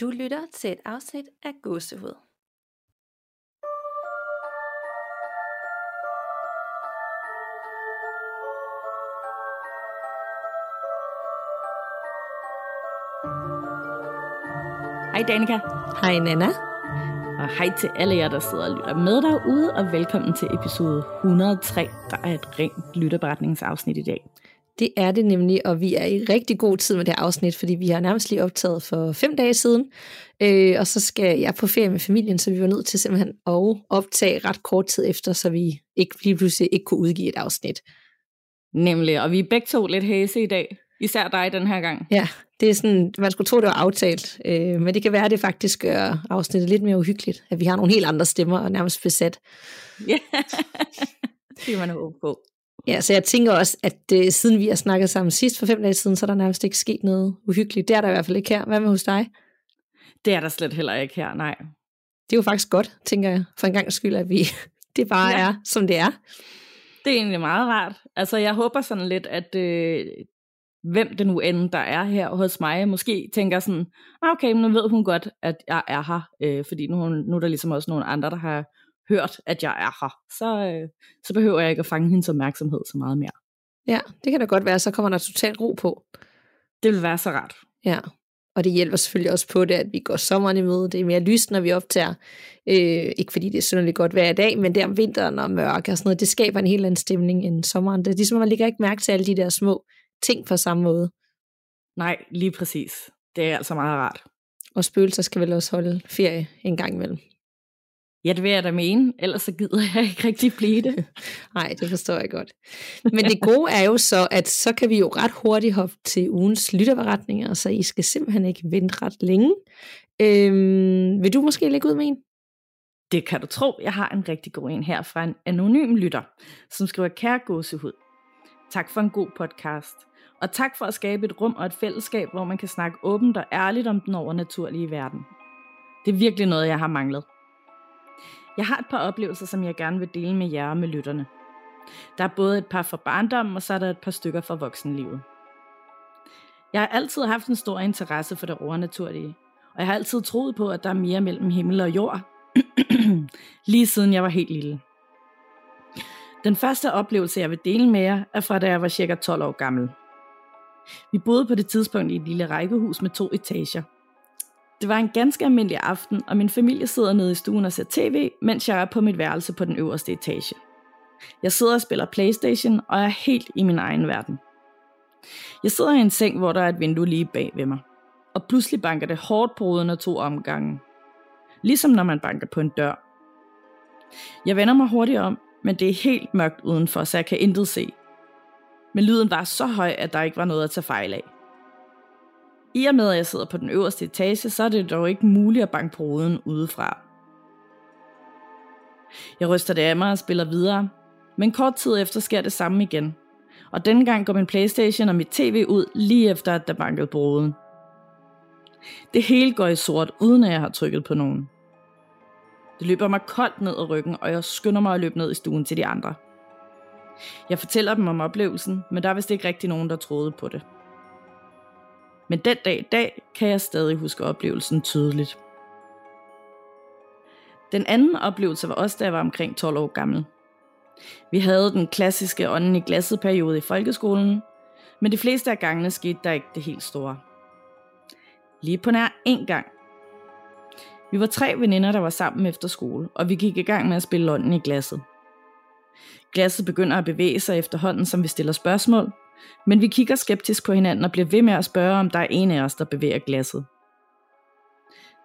Du lytter til et afsnit af Gåsehud. Hej Danika, Hej Nana. og hej til alle jer, der sidder og lytter med derude, og velkommen til episode 103, der er et rent lytterberetningsafsnit i dag. Det er det nemlig, og vi er i rigtig god tid med det her afsnit, fordi vi har nærmest lige optaget for fem dage siden, øh, og så skal jeg på ferie med familien, så vi var nødt til simpelthen at optage ret kort tid efter, så vi ikke lige pludselig ikke kunne udgive et afsnit. Nemlig, og vi er begge to lidt hæse i dag, især dig den her gang. Ja, det er sådan, man skulle tro, det var aftalt, øh, men det kan være, at det faktisk gør afsnittet lidt mere uhyggeligt, at vi har nogle helt andre stemmer og nærmest besat. Ja, det kan man håbe på. Ja, så jeg tænker også, at øh, siden vi har snakket sammen sidst for fem dage siden, så er der nærmest ikke sket noget uhyggeligt. Det er der i hvert fald ikke her. Hvad med hos dig? Det er der slet heller ikke her, nej. Det er jo faktisk godt, tænker jeg, for en gang skyld, at vi, det bare Ja. er, som det er. Det er egentlig meget rart. Altså, jeg håber sådan lidt, at øh, hvem det nu end, der er her hos mig, måske tænker sådan, "Ah, okay, men nu ved hun godt, at jeg er her, øh, fordi nu, nu er der ligesom også nogle andre, der har hørt, at jeg er her. Så, øh, så behøver jeg ikke at fange hendes opmærksomhed så meget mere. Ja, det kan da godt være, så kommer der totalt ro på. Det vil være så rart. Ja, og det hjælper selvfølgelig også på det, at vi går sommeren i møde. Det er mere lyst, når vi optager. Øh, ikke fordi det er synderligt godt hver dag, men det om vinteren og mørke og sådan noget, det skaber en helt anden stemning end sommeren. Det er ligesom, at man lægger ikke mærke til alle de der små ting på samme måde. Nej, lige præcis. Det er altså meget rart. Og spøgelser skal vel også holde ferie en gang imellem. Ja, det vil jeg da mene, ellers så gider jeg ikke rigtig blive det. Nej, det forstår jeg godt. Men det gode er jo så, at så kan vi jo ret hurtigt hoppe til ugens lytterberetninger, så I skal simpelthen ikke vente ret længe. Øhm, vil du måske lægge ud med en? Det kan du tro. Jeg har en rigtig god en her fra en anonym lytter, som skriver, kære gåsehud. Tak for en god podcast. Og tak for at skabe et rum og et fællesskab, hvor man kan snakke åbent og ærligt om den overnaturlige verden. Det er virkelig noget, jeg har manglet. Jeg har et par oplevelser, som jeg gerne vil dele med jer og med lytterne. Der er både et par fra barndommen, og så er der et par stykker fra voksenlivet. Jeg har altid haft en stor interesse for det overnaturlige, og jeg har altid troet på, at der er mere mellem himmel og jord, lige siden jeg var helt lille. Den første oplevelse, jeg vil dele med jer, er fra da jeg var cirka 12 år gammel. Vi boede på det tidspunkt i et lille rækkehus med to etager. Det var en ganske almindelig aften, og min familie sidder nede i stuen og ser tv, mens jeg er på mit værelse på den øverste etage. Jeg sidder og spiller Playstation og er helt i min egen verden. Jeg sidder i en seng, hvor der er et vindue lige bag ved mig. Og pludselig banker det hårdt på ruden af to omgange. Ligesom når man banker på en dør. Jeg vender mig hurtigt om, men det er helt mørkt udenfor, så jeg kan intet se. Men lyden var så høj, at der ikke var noget at tage fejl af. I og med, at jeg sidder på den øverste etage, så er det dog ikke muligt at banke på ruden udefra. Jeg ryster det af mig og spiller videre, men kort tid efter sker det samme igen. Og denne gang går min Playstation og mit tv ud lige efter, at der bankede på ruden. Det hele går i sort, uden at jeg har trykket på nogen. Det løber mig koldt ned ad ryggen, og jeg skynder mig at løbe ned i stuen til de andre. Jeg fortæller dem om oplevelsen, men der er vist ikke rigtig nogen, der troede på det. Men den dag i dag kan jeg stadig huske oplevelsen tydeligt. Den anden oplevelse var også, da jeg var omkring 12 år gammel. Vi havde den klassiske ånden i glasset periode i folkeskolen, men de fleste af gangene skete der ikke det helt store. Lige på nær en gang. Vi var tre veninder, der var sammen efter skole, og vi gik i gang med at spille ånden i glasset. Glasset begynder at bevæge sig efterhånden, som vi stiller spørgsmål, men vi kigger skeptisk på hinanden og bliver ved med at spørge, om der er en af os, der bevæger glasset.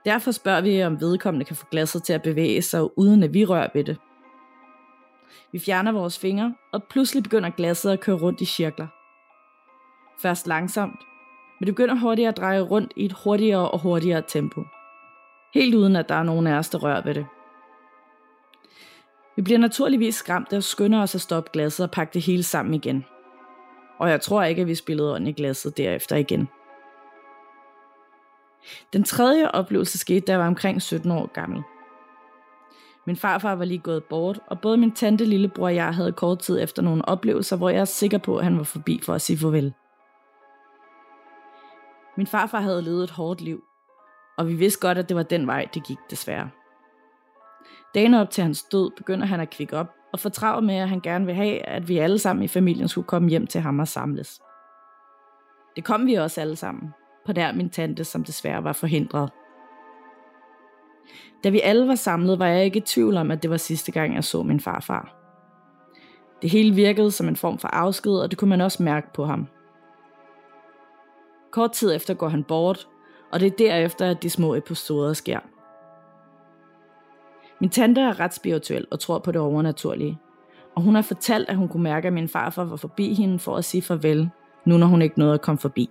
Derfor spørger vi, om vedkommende kan få glasset til at bevæge sig, uden at vi rører ved det. Vi fjerner vores fingre, og pludselig begynder glasset at køre rundt i cirkler. Først langsomt, men det begynder hurtigt at dreje rundt i et hurtigere og hurtigere tempo. Helt uden at der er nogen af os, der rører ved det. Vi bliver naturligvis skræmt og skynder os at stoppe glasset og pakke det hele sammen igen. Og jeg tror ikke, at vi spillede ånd i glasset derefter igen. Den tredje oplevelse skete, da jeg var omkring 17 år gammel. Min farfar var lige gået bort, og både min tante, lillebror og jeg havde kort tid efter nogle oplevelser, hvor jeg er sikker på, at han var forbi for at sige farvel. Min farfar havde levet et hårdt liv, og vi vidste godt, at det var den vej, det gik desværre. Dagen op til hans død begynder han at kvikke op og fortrage med, at han gerne vil have, at vi alle sammen i familien skulle komme hjem til ham og samles. Det kom vi også alle sammen, på der min tante, som desværre var forhindret. Da vi alle var samlet, var jeg ikke i tvivl om, at det var sidste gang, jeg så min farfar. Det hele virkede som en form for afsked, og det kunne man også mærke på ham. Kort tid efter går han bort, og det er derefter, at de små episoder sker. Min tante er ret spirituel og tror på det overnaturlige, og hun har fortalt, at hun kunne mærke, at min farfar var forbi hende for at sige farvel, nu når hun ikke nåede at komme forbi.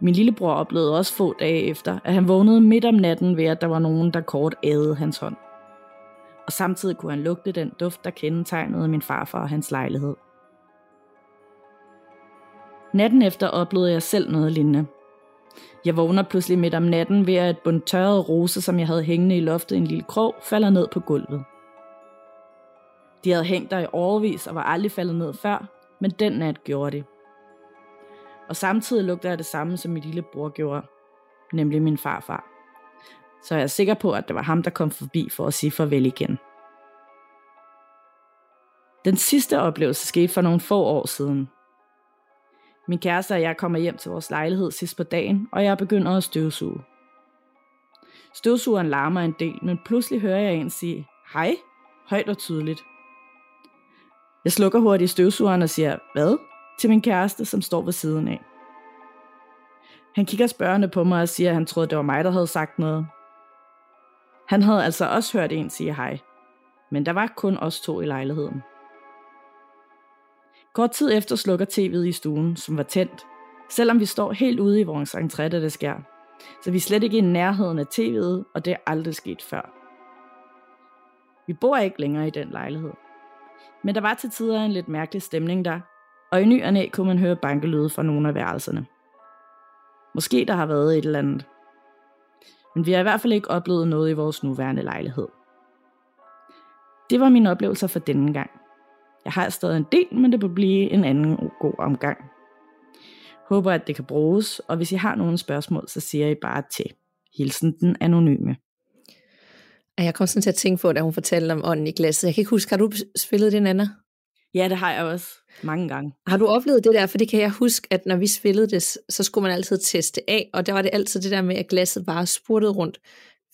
Min lillebror oplevede også få dage efter, at han vågnede midt om natten ved, at der var nogen, der kort ædede hans hånd. Og samtidig kunne han lugte den duft, der kendetegnede min farfar og hans lejlighed. Natten efter oplevede jeg selv noget lignende. Jeg vågner pludselig midt om natten ved, at et bund tørrede rose, som jeg havde hængende i loftet i en lille krog, falder ned på gulvet. De havde hængt der i overvis og var aldrig faldet ned før, men den nat gjorde det. Og samtidig lugter jeg det samme, som min lille bror gjorde, nemlig min farfar. Så jeg er sikker på, at det var ham, der kom forbi for at sige farvel igen. Den sidste oplevelse skete for nogle få år siden. Min kæreste og jeg kommer hjem til vores lejlighed sidst på dagen, og jeg begynder at støvsuge. Støvsugeren larmer en del, men pludselig hører jeg en sige, hej, højt og tydeligt. Jeg slukker hurtigt støvsugeren og siger, hvad? Til min kæreste, som står ved siden af. Han kigger spørgende på mig og siger, at han troede, det var mig, der havde sagt noget. Han havde altså også hørt en sige hej, men der var kun os to i lejligheden. Kort tid efter slukker tv'et i stuen, som var tændt, selvom vi står helt ude i vores entré, da det sker. Så vi er slet ikke i nærheden af tv'et, og det er aldrig sket før. Vi bor ikke længere i den lejlighed. Men der var til tider en lidt mærkelig stemning der, og i ny og næ kunne man høre bankelyde fra nogle af værelserne. Måske der har været et eller andet. Men vi har i hvert fald ikke oplevet noget i vores nuværende lejlighed. Det var min oplevelse for denne gang. Jeg har stadig en del, men det vil blive en anden god omgang. Håber, at det kan bruges, og hvis I har nogle spørgsmål, så siger I bare til. Hilsen den anonyme. Jeg kom sådan til at tænke på, da hun fortalte om ånden i glasset. Jeg kan ikke huske, har du spillet det, Anna? Ja, det har jeg også mange gange. Har du oplevet det der? For det kan jeg huske, at når vi spillede det, så skulle man altid teste af, og der var det altid det der med, at glasset bare spurtede rundt.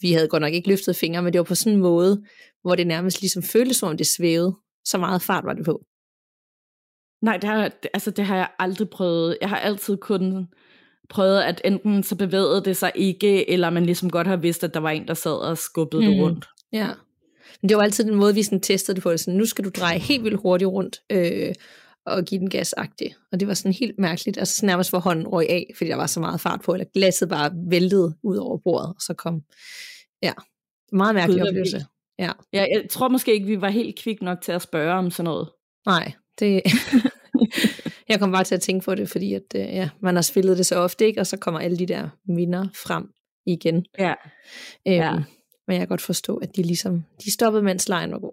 Vi havde godt nok ikke løftet fingre, men det var på sådan en måde, hvor det nærmest ligesom føltes, som om det svævede. Så meget fart var det på. Nej, det har, altså, det har jeg aldrig prøvet. Jeg har altid kun prøvet, at enten så bevægede det sig ikke, eller man ligesom godt har vidst, at der var en, der sad og skubbede mm. det rundt. Ja. Men det var altid den måde, vi sådan testede det på. Sådan, nu skal du dreje helt vildt hurtigt rundt øh, og give den gasagtigt. Og det var sådan helt mærkeligt. Altså sådan nærmest hvor hånden røg af, fordi der var så meget fart på, eller glasset bare væltede ud over bordet, og så kom, ja, meget mærkelig oplevelse. Ja. ja, jeg tror måske ikke, vi var helt kvik nok til at spørge om sådan noget. Nej, det... jeg kom bare til at tænke på det, fordi at, øh, ja, man har spillet det så ofte, ikke? og så kommer alle de der minder frem igen. Ja. Øhm, ja. Men jeg kan godt forstå, at de ligesom, de stoppede, mens lejen var god.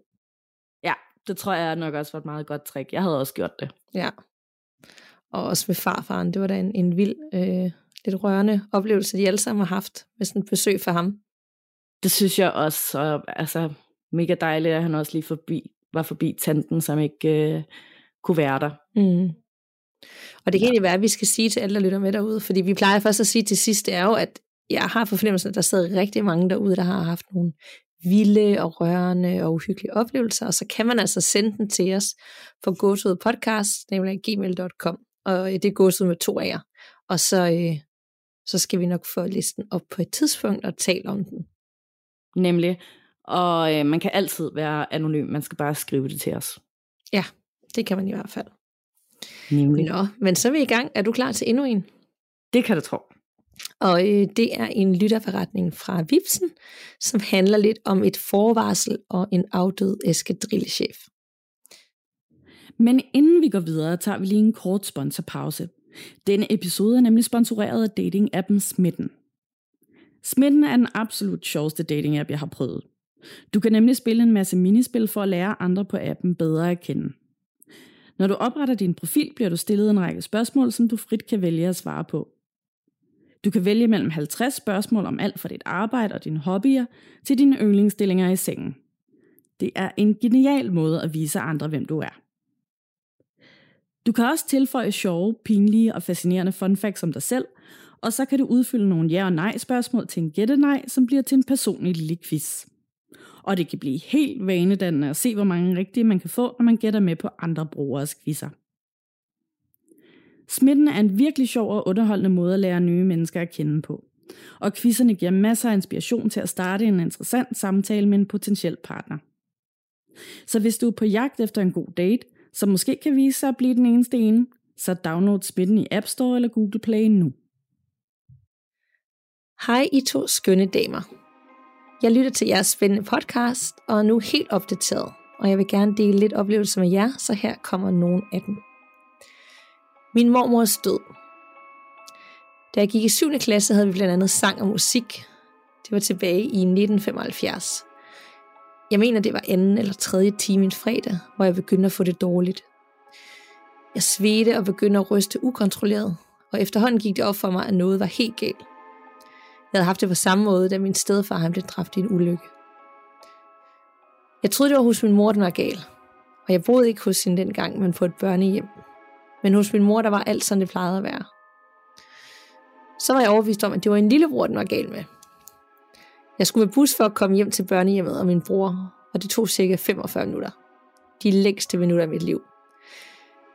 Ja, det tror jeg nok også var et meget godt trick. Jeg havde også gjort det. Ja. Og også med farfaren, det var da en, en vild, øh, lidt rørende oplevelse, de alle sammen har haft med sådan et besøg for ham. Det synes jeg også, og altså mega dejligt, at han også lige forbi, var forbi tanten, som ikke øh, kunne være der. Mm. Og det kan egentlig være, at vi skal sige til alle, der lytter med derude, fordi vi plejer først at sige til sidst, det er jo, at jeg har fornemmelsen, at der sidder rigtig mange derude, der har haft nogle vilde og rørende og uhyggelige oplevelser, og så kan man altså sende den til os på gmail.com, og det er gåsud med to af jer. Og så, øh, så skal vi nok få listen op på et tidspunkt og tale om den. Nemlig. Og øh, man kan altid være anonym, man skal bare skrive det til os. Ja, det kan man i hvert fald. Nemlig. Nå, men så er vi i gang. Er du klar til endnu en? Det kan du tro. Og øh, det er en lytterforretning fra Vipsen, som handler lidt om et forvarsel og en afdød eskadrillechef. Men inden vi går videre, tager vi lige en kort sponsorpause. Denne episode er nemlig sponsoreret af dating-appen Smitten. Smitten er den absolut sjoveste dating-app, jeg har prøvet. Du kan nemlig spille en masse minispil for at lære andre på appen bedre at kende. Når du opretter din profil, bliver du stillet en række spørgsmål, som du frit kan vælge at svare på. Du kan vælge mellem 50 spørgsmål om alt fra dit arbejde og dine hobbyer til dine yndlingsstillinger i sengen. Det er en genial måde at vise andre, hvem du er. Du kan også tilføje sjove, pinlige og fascinerende fun facts om dig selv, og så kan du udfylde nogle ja- og nej-spørgsmål til en gætte-nej, som bliver til en personlig lille quiz. Og det kan blive helt vanedannende at se, hvor mange rigtige man kan få, når man gætter med på andre brugeres quizzer. Smitten er en virkelig sjov og underholdende måde at lære nye mennesker at kende på. Og quizzerne giver masser af inspiration til at starte en interessant samtale med en potentiel partner. Så hvis du er på jagt efter en god date, som måske kan vise sig at blive den eneste ene, så download Smitten i App Store eller Google Play nu. Hej I to skønne damer. Jeg lytter til jeres spændende podcast og er nu helt opdateret, og jeg vil gerne dele lidt oplevelser med jer, så her kommer nogle af dem. Min mormors død. Da jeg gik i 7. klasse, havde vi blandt andet sang og musik. Det var tilbage i 1975. Jeg mener, det var anden eller tredje time en fredag, hvor jeg begyndte at få det dårligt. Jeg svedte og begyndte at ryste ukontrolleret, og efterhånden gik det op for mig, at noget var helt galt. Jeg havde haft det på samme måde, da min stedfar han blev dræbt i en ulykke. Jeg troede, det var hos min mor, den var gal. Og jeg boede ikke hos hende dengang, men på et børnehjem. Men hos min mor, der var alt sådan, det plejede at være. Så var jeg overbevist om, at det var en lillebror, den var gal med. Jeg skulle med bus for at komme hjem til børnehjemmet og min bror, og det tog cirka 45 minutter. De længste minutter af mit liv.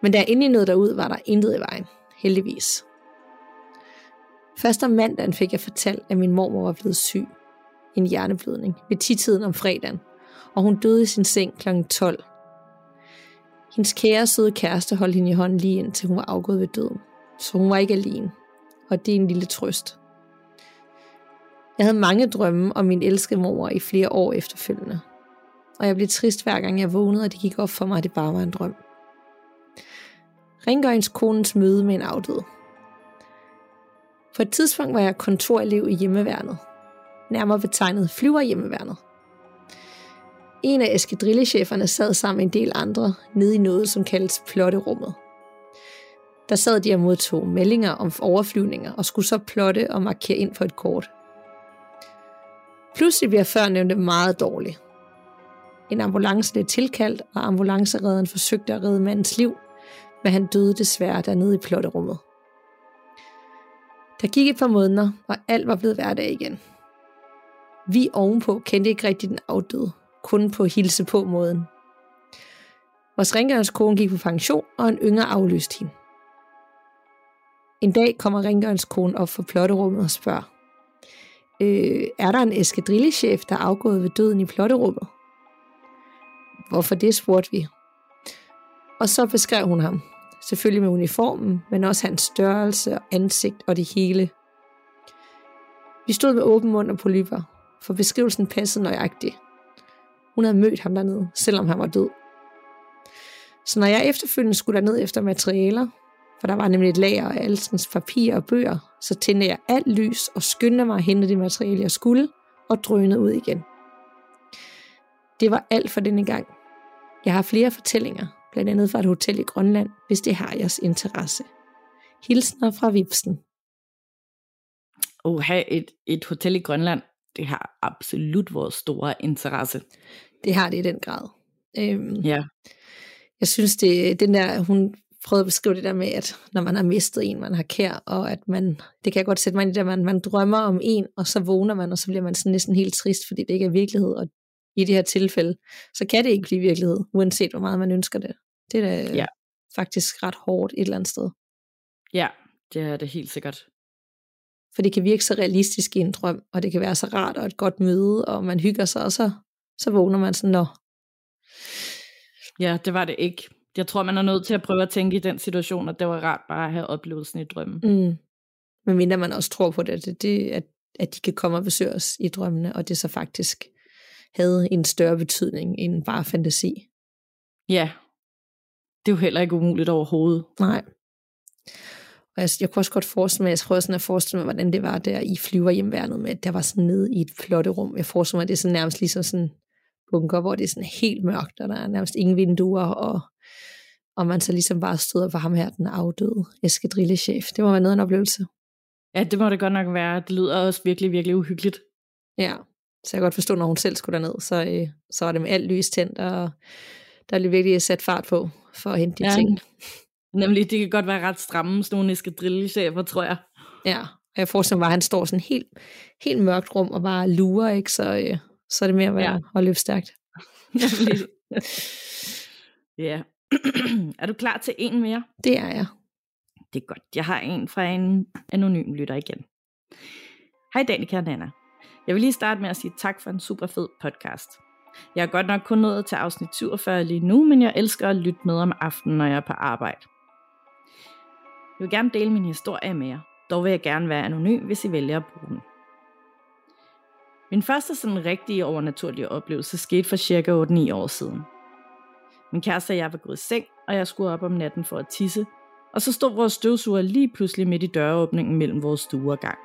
Men da jeg endelig nåede derud, var der intet i vejen. Heldigvis. Først om mandagen fik jeg fortalt, at min mormor var blevet syg. En hjerneblødning ved titiden om fredagen, og hun døde i sin seng kl. 12. Hendes kære søde kæreste holdt hende i hånden lige indtil hun var afgået ved døden. Så hun var ikke alene. Og det er en lille trøst. Jeg havde mange drømme om min elskede mor i flere år efterfølgende. Og jeg blev trist hver gang jeg vågnede, og det gik op for mig, at det bare var en drøm. Rengøringskonens møde med en afdød. På et tidspunkt var jeg kontorelev i hjemmeværnet. Nærmere betegnet flyver hjemmeværnet. En af eskadrillecheferne sad sammen med en del andre nede i noget, som kaldes plotterummet. Der sad de og modtog meldinger om overflyvninger og skulle så plotte og markere ind på et kort. Pludselig bliver førnævnte meget dårlig. En ambulance blev tilkaldt, og ambulanceredderen forsøgte at redde mandens liv, men han døde desværre dernede i plotterummet. Der gik et par måneder, og alt var blevet hverdag igen. Vi ovenpå kendte ikke rigtig den afdøde, kun på hilse på måden. Vores rengøringskone gik på pension, og en yngre afløste hende. En dag kommer rengøringskonen op for plotterummet og spørger, øh, er der en eskadrillechef, der er afgået ved døden i plotterummet? Hvorfor det, spurgte vi. Og så beskrev hun ham. Selvfølgelig med uniformen, men også hans størrelse og ansigt og det hele. Vi stod med åben mund og polyper, for beskrivelsen passede nøjagtigt. Hun havde mødt ham dernede, selvom han var død. Så når jeg efterfølgende skulle ned efter materialer, for der var nemlig et lager af alskens papir og bøger, så tændte jeg alt lys og skyndte mig at hente det materiale, jeg skulle, og drønede ud igen. Det var alt for denne gang. Jeg har flere fortællinger, blandt andet fra et hotel i Grønland, hvis det har jeres interesse. Hilsner fra Vipsen. At have et, et hotel i Grønland, det har absolut vores store interesse. Det har det i den grad. Øhm, ja. Jeg synes, det den der, hun prøvede at beskrive det der med, at når man har mistet en, man har kær, og at man, det kan jeg godt sætte mig ind i det, man, man drømmer om en, og så vågner man, og så bliver man sådan næsten helt trist, fordi det ikke er virkelighed, og i det her tilfælde, så kan det ikke blive virkelighed, uanset hvor meget man ønsker det. Det er da ja. faktisk ret hårdt et eller andet sted. Ja, det er det helt sikkert. For det kan virke så realistisk i en drøm, og det kan være så rart og et godt møde, og man hygger sig, og så, så vågner man sådan, nå. Ja, det var det ikke. Jeg tror, man er nødt til at prøve at tænke i den situation, at det var rart bare at have oplevelsen i drømmen. Mm. Men mindre man også tror på det, at, det, at, at de kan komme og besøge os i drømmene, og det så faktisk havde en større betydning end bare fantasi. Ja, det er jo heller ikke umuligt overhovedet. Nej. Og jeg, jeg kunne også godt forestille mig, jeg prøver sådan at forestille mig, hvordan det var der i flyverhjemværnet med, at der var sådan nede i et flotterum. Jeg forestiller mig, at det er sådan nærmest ligesom sådan bunker, hvor det er sådan helt mørkt, og der er nærmest ingen vinduer, og, og man så ligesom bare stod for ham her, den afdøde eskadrillechef. Det må være noget af en oplevelse. Ja, det må det godt nok være. Det lyder også virkelig, virkelig uhyggeligt. Ja, så jeg kan godt forstå, når hun selv skulle derned, så, øh, så var det med alt lys tændt, og der blev virkelig sat fart på for at hente de Ja. ting. Nemlig, de kan godt være ret stramme, sådan nogle eskadrillechefer, tror jeg. Ja, og jeg forestiller mig, at han står sådan helt, helt mørkt rum og bare lurer, ikke? Så, øh, så er det mere at, være, Ja. at løbe stærkt. Ja. er du klar til en mere? Det er jeg. Det er godt. Jeg har en fra en anonym lytter igen. Hej Danika og Nana. Jeg vil lige starte med at sige tak for en super fed podcast. Jeg er godt nok kun nået til afsnit 47 lige nu, men jeg elsker at lytte med om aftenen, når jeg er på arbejde. Jeg vil gerne dele min historie med jer. Dog vil jeg gerne være anonym, hvis I vælger at bruge den. Min første sådan rigtige overnaturlige oplevelse skete for cirka 8-9 år siden. Min kæreste og jeg var gået i seng, og jeg skulle op om natten for at tisse, og så stod vores støvsuger lige pludselig midt i døråbningen mellem vores stue og gang.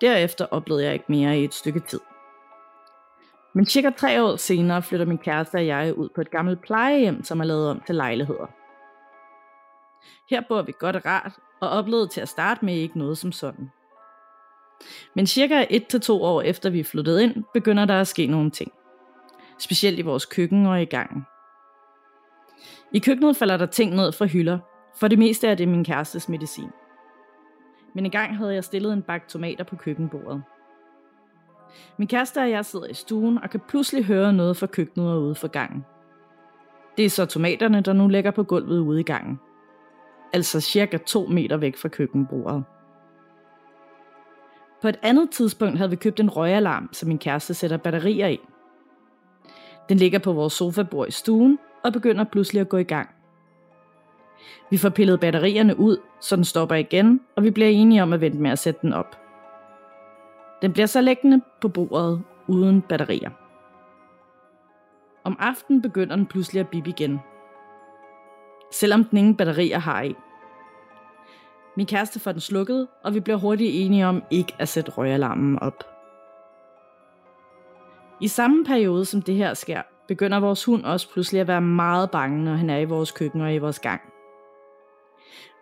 Derefter oplevede jeg ikke mere i et stykke tid. Men cirka tre år senere flytter min kæreste og jeg ud på et gammelt plejehjem, som er lavet om til lejligheder. Her bor vi godt og rart, og oplevede til at starte med ikke noget som sådan. Men cirka 1-2 år efter vi er flyttet ind, begynder der at ske nogle ting. Specielt i vores køkken og i gangen. I køkkenet falder der ting ned fra hylder. For det meste er det min kærestes medicin. Men engang havde jeg stillet en bakke tomater på køkkenbordet. Min kæreste og jeg sidder i stuen og kan pludselig høre noget fra køkkenet og ude for gangen. Det er så tomaterne, der nu ligger på gulvet ude i gangen. Altså cirka 2 meter væk fra køkkenbordet. På et andet tidspunkt havde vi købt en røgalarm, som min kæreste sætter batterier i. Den ligger på vores sofabord i stuen og begynder pludselig at gå i gang. Vi får pillet batterierne ud, så den stopper igen, og vi bliver enige om at vente med at sætte den op. Den bliver så liggende på bordet uden batterier. Om aftenen begynder den pludselig at bippe igen. Selvom den ingen batterier har i. Min kæreste får den slukket, og vi bliver hurtigt enige om ikke at sætte røgalarmen op. I samme periode som det her sker, begynder vores hund også pludselig at være meget bange, når han er i vores køkken og i vores gang.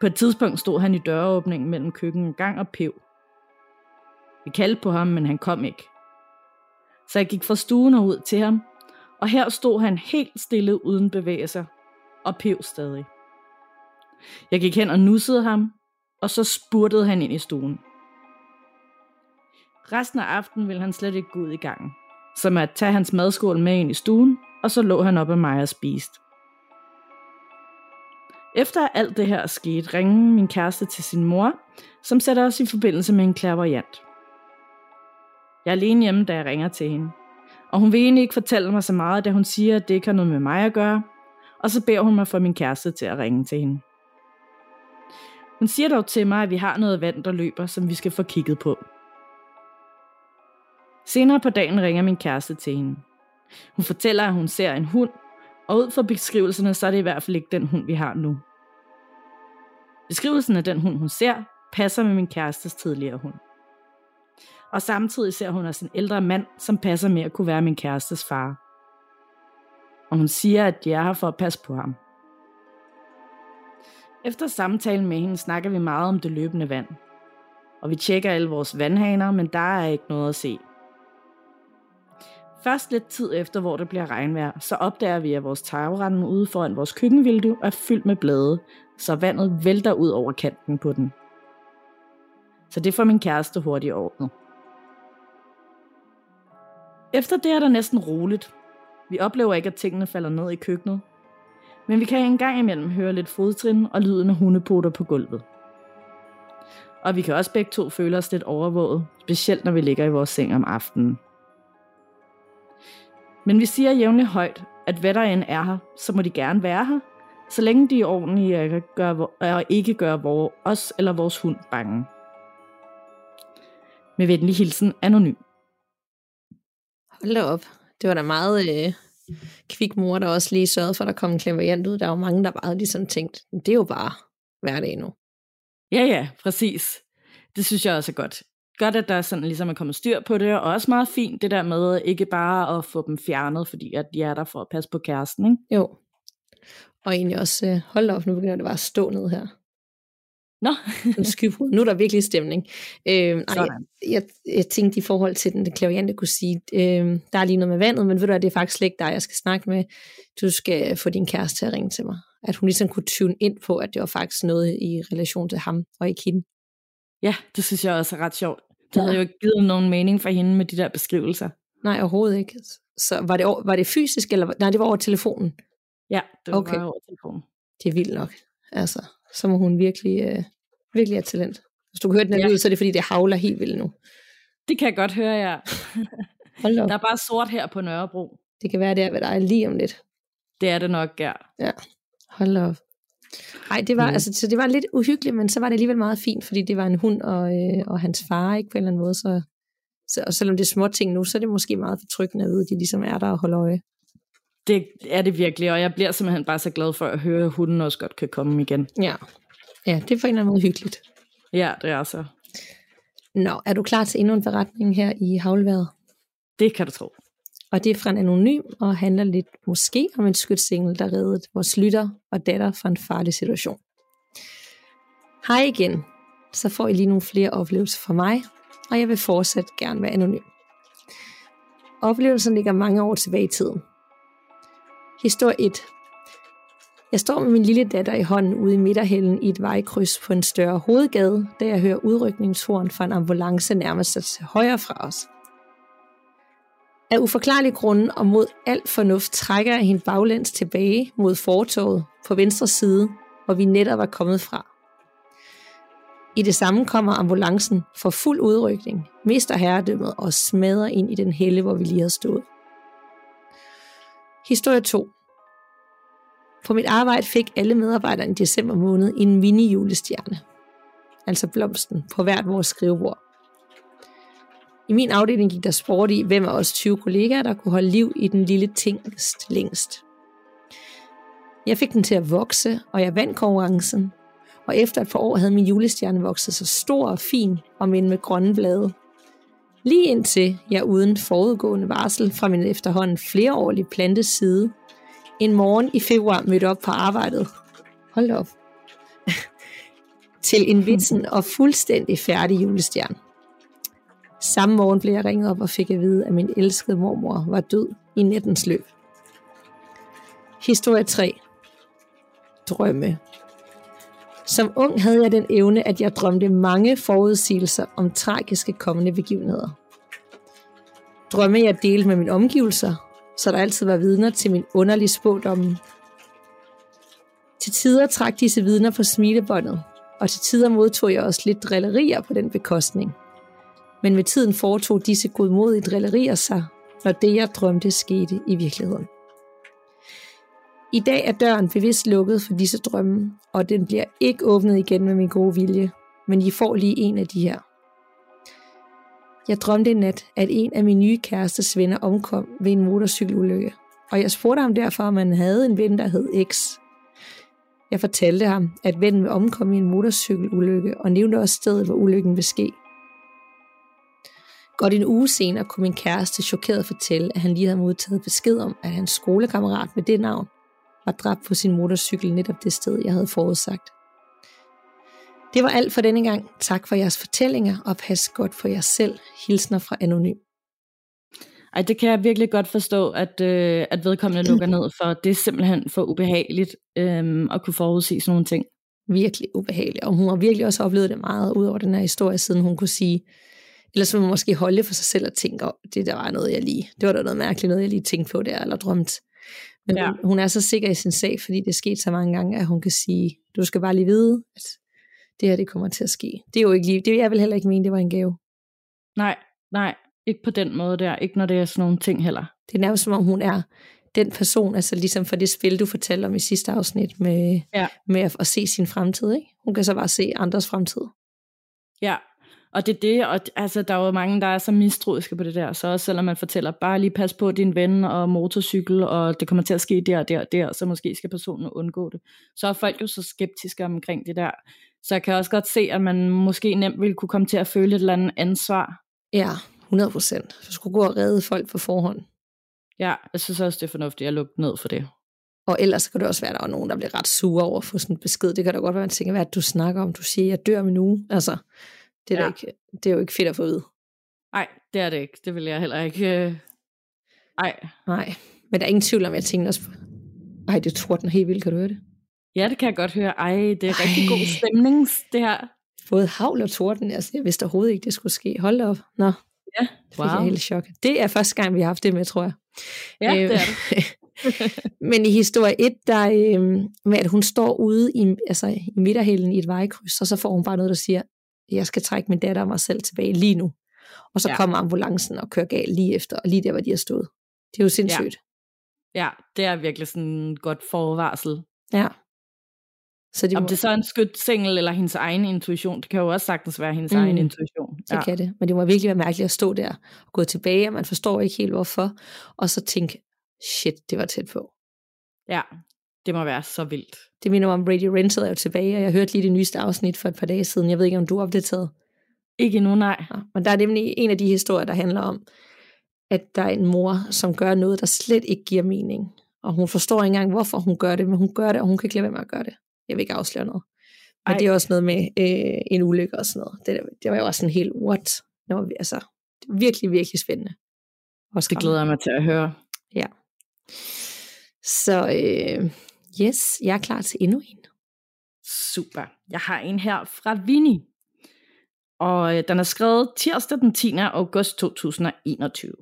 På et tidspunkt stod han i døråbningen mellem køkken og gang og pev. Vi kaldte på ham, men han kom ikke. Så jeg gik fra stuen og ud til ham, og her stod han helt stille uden bevægelser, og pev stadig. Jeg gik hen og nussede ham, og så spurtede han ind i stuen. Resten af aftenen ville han slet ikke gå ud i gangen, som at tage hans madskål med ind i stuen, og så lå han op af mig og spiste. Efter alt det her skete, ringede min kæreste til sin mor, som sætter os i forbindelse med en clairvoyant. Jeg er alene hjemme, da jeg ringer til hende. Og hun vil egentlig ikke fortælle mig så meget, da hun siger, at det ikke har noget med mig at gøre. Og så beder hun mig for min kæreste til at ringe til hende. Hun siger dog til mig, at vi har noget vand, der løber, som vi skal få kigget på. Senere på dagen ringer min kæreste til hende. Hun fortæller, at hun ser en hund, og ud fra beskrivelserne, så er det i hvert fald ikke den hund, vi har nu. Beskrivelsen af den hund, hun ser, passer med min kærestes tidligere hund. Og samtidig ser hun også en ældre mand, som passer med at kunne være min kærestes far. Og hun siger, at jeg er her for at passe på ham. Efter samtalen med hende snakker vi meget om det løbende vand. Og vi tjekker alle vores vandhaner, men der er ikke noget at se. Først lidt tid efter, hvor det bliver regnvejr, så opdager vi, at vores tagrende ude foran vores køkkenvindue er fyldt med blade, så vandet vælter ud over kanten på den. Så det får min kæreste hurtigt ordnet. Efter det er der næsten roligt. Vi oplever ikke, at tingene falder ned i køkkenet. Men vi kan engang imellem høre lidt fodtrin og lyden af hundepoter på gulvet. Og vi kan også begge to føle os lidt overvåget, specielt når vi ligger i vores seng om aftenen. Men vi siger jævnligt højt, at hvad der end er her, så må de gerne være her, så længe de er ordentlige og, gør, og ikke gør vores, os eller vores hund bange. Med venlig hilsen, anonym. Hold da op. Det var da meget øh, kvik mor, der også lige sørgede for, at der kom en klaverjant ud. Der var mange, der bare ligesom tænkt, det er jo bare hverdag nu. Ja, ja, præcis. Det synes jeg også er godt. Godt, at der sådan ligesom er kommet styr på det, og også meget fint det der med ikke bare at få dem fjernet, fordi at de er der for at passe på kæresten, ikke? Jo. Og egentlig også, øh, hold op, nu begynder det bare at stå ned her. Nå. skybrud. Nu er der virkelig stemning. Øh, nej, jeg, jeg, jeg tænkte i forhold til den, den klaviante kunne sige, øh, der er lige noget med vandet, men ved du hvad, det er faktisk slet ikke dig, jeg skal snakke med. Du skal få din kæreste til at ringe til mig. At hun ligesom kunne tune ind på, at det var faktisk noget i relation til ham og ikke hende. Ja, det synes jeg også er ret sjovt. Det ja. havde jo ikke givet nogen mening for hende med de der beskrivelser. Nej, overhovedet ikke. Så var det, var det fysisk, eller nej, det var over telefonen? Ja, det var okay. over telefonen. Det er vildt nok. Altså, så må hun virkelig, øh, virkelig have talent. Hvis du kan høre den her ja. lyd, så er det fordi, det havler helt vildt nu. Det kan jeg godt høre, ja. Hold Der er bare sort her på Nørrebro. Det kan være, det er ved dig lige om lidt. Det er det nok, ja. Ja, hold op. Nej, det var, mm. altså, så det var lidt uhyggeligt, men så var det alligevel meget fint, fordi det var en hund og, øh, og hans far, ikke på en eller anden måde. Så, så, og selvom det er små ting nu, så er det måske meget fortryggende at vide, at de ligesom er der og holder øje. Det er det virkelig, og jeg bliver simpelthen bare så glad for at høre, at hunden også godt kan komme igen. Ja, ja det er på en eller anden måde hyggeligt. Ja, det er så. Nå, er du klar til endnu en forretning her i havlværet? Det kan du tro. Og det er fra en anonym og handler lidt måske om en skytsengel, der reddede vores lytter og datter fra en farlig situation. Hej igen. Så får I lige nogle flere oplevelser fra mig, og jeg vil fortsat gerne være anonym. Oplevelsen ligger mange år tilbage i tiden. Historie 1. Jeg står med min lille datter i hånden ude i midterhælden i et vejkryds på en større hovedgade, da jeg hører udrykningshorn fra en ambulance nærmest til højre fra os. Af uforklarlige grunde og mod alt fornuft trækker jeg hende baglæns tilbage mod fortoget på venstre side, hvor vi netop var kommet fra. I det samme kommer ambulancen for fuld udrykning, mister herredømmet og smadrer ind i den helle, hvor vi lige havde stået. Historie 2. På mit arbejde fik alle medarbejdere i december måned en mini-julestjerne, altså blomsten, på hvert vores skrivebord. I min afdeling gik der sport i, hvem af os 20 kollegaer, der kunne holde liv i den lille tingest længst. Jeg fik den til at vokse, og jeg vandt konkurrencen. Og efter et par år havde min julestjerne vokset så stor og fin, og med med grønne blade. Lige indtil jeg uden forudgående varsel fra min efterhånden flereårlige plantes side, en morgen i februar mødte op på arbejdet. Hold op. til en vitsen og fuldstændig færdig julestjerne. Samme morgen blev jeg ringet op og fik at vide, at min elskede mormor var død i nettens løb. Historie 3. Drømme. Som ung havde jeg den evne, at jeg drømte mange forudsigelser om tragiske kommende begivenheder. Drømme jeg delte med mine omgivelser, så der altid var vidner til min underlige spådomme. Til tider trak disse vidner på smilebåndet, og til tider modtog jeg også lidt drillerier på den bekostning men med tiden foretog disse godmodige drillerier sig, når det jeg drømte skete i virkeligheden. I dag er døren bevidst lukket for disse drømme, og den bliver ikke åbnet igen med min gode vilje, men I får lige en af de her. Jeg drømte en nat, at en af mine nye kærestes venner omkom ved en motorcykelulykke, og jeg spurgte ham derfor, om han havde en ven, der hed X. Jeg fortalte ham, at vennen vil omkomme i en motorcykelulykke, og nævnte også stedet, hvor ulykken vil ske. Godt en uge senere kunne min kæreste chokeret fortælle, at han lige havde modtaget besked om, at hans skolekammerat med det navn var dræbt på sin motorcykel netop det sted, jeg havde forudsagt. Det var alt for denne gang. Tak for jeres fortællinger, og pas godt for jer selv. Hilsner fra Anonym. Ej, det kan jeg virkelig godt forstå, at, øh, at vedkommende lukker ned for. Det er simpelthen for ubehageligt øh, at kunne forudsige sådan nogle ting. Virkelig ubehageligt, og hun har virkelig også oplevet det meget ud over den her historie, siden hun kunne sige, eller så man måske holde for sig selv og tænke, oh, det der var noget, jeg lige, det var da noget mærkeligt, noget jeg lige tænkte på der, eller drømt. Men ja. hun, hun er så sikker i sin sag, fordi det er sket så mange gange, at hun kan sige, du skal bare lige vide, at det her det kommer til at ske. Det er jo ikke lige, det jeg vil heller ikke mene, det var en gave. Nej, nej, ikke på den måde der, ikke når det er sådan nogle ting heller. Det er nærmest som om hun er den person, altså ligesom for det spil, du fortalte om i sidste afsnit, med, ja. med at, at se sin fremtid, ikke? Hun kan så bare se andres fremtid. Ja, og det er det, og altså, der er jo mange, der er så mistroiske på det der, så også selvom man fortæller, bare lige pas på din ven og motorcykel, og det kommer til at ske der og der og der, så måske skal personen undgå det. Så er folk jo så skeptiske omkring det der. Så jeg kan også godt se, at man måske nemt ville kunne komme til at føle et eller andet ansvar. Ja, 100 procent. Du skulle gå og redde folk på forhånd. Ja, jeg synes også, det er fornuftigt at lukke ned for det. Og ellers kan det også være, at der er nogen, der bliver ret sure over at få sådan en besked. Det kan da godt være, at man tænker, hvad du snakker om? Du siger, jeg dør om en uge. Altså, det er, ja. ikke, det er jo ikke fedt at få vide. Nej, det er det ikke. Det vil jeg heller ikke. øh, Nej. Nej, men der er ingen tvivl om, at jeg tænker også, ej, det torden helt vildt, kan du høre det? Ja, det kan jeg godt høre. Ej, det er Ej. rigtig god stemning, det her. Både havl og torden, altså jeg vidste overhovedet ikke, det skulle ske. Hold op. Nå, Ja, wow. det er helt chok. Det er første gang, vi har haft det med, tror jeg. Ja, det er det. Men i historie 1, der øh, med at hun står ude i, altså, i midterhælden i et vejkryds, og så får hun bare noget, der siger, jeg skal trække min datter og mig selv tilbage lige nu. Og så ja. kommer ambulancen og kører galt lige efter, og lige der, hvor de har stået. Det er jo sindssygt. Ja, ja det er virkelig sådan et godt forvarsel. Ja. Så de Om må... det så er en skyt single eller hendes egen intuition, det kan jo også sagtens være hendes mm. egen intuition. Ja. Det kan det, men det må virkelig være mærkeligt at stå der og gå tilbage, og man forstår ikke helt hvorfor, og så tænke, shit, det var tæt på. Ja, det må være så vildt. Det minder mig om Radio Rented er jo tilbage, og jeg hørte lige det nyeste afsnit for et par dage siden. Jeg ved ikke, om du har opdateret. Ikke nu, nej. Ja, men der er nemlig en af de historier, der handler om, at der er en mor, som gør noget, der slet ikke giver mening. Og hun forstår ikke engang, hvorfor hun gør det, men hun gør det, og hun kan ikke lade være med at gøre det. Jeg vil ikke afsløre noget. Men Ej. det er også noget med øh, en ulykke og sådan noget. Det, det var jo også en helt what. Det var, altså, det var virkelig, virkelig spændende. Og det glæder jeg mig til at høre. Ja. Så øh, yes, jeg er klar til endnu en. Super. Jeg har en her fra Vinnie. Og øh, den er skrevet tirsdag den 10. august 2021.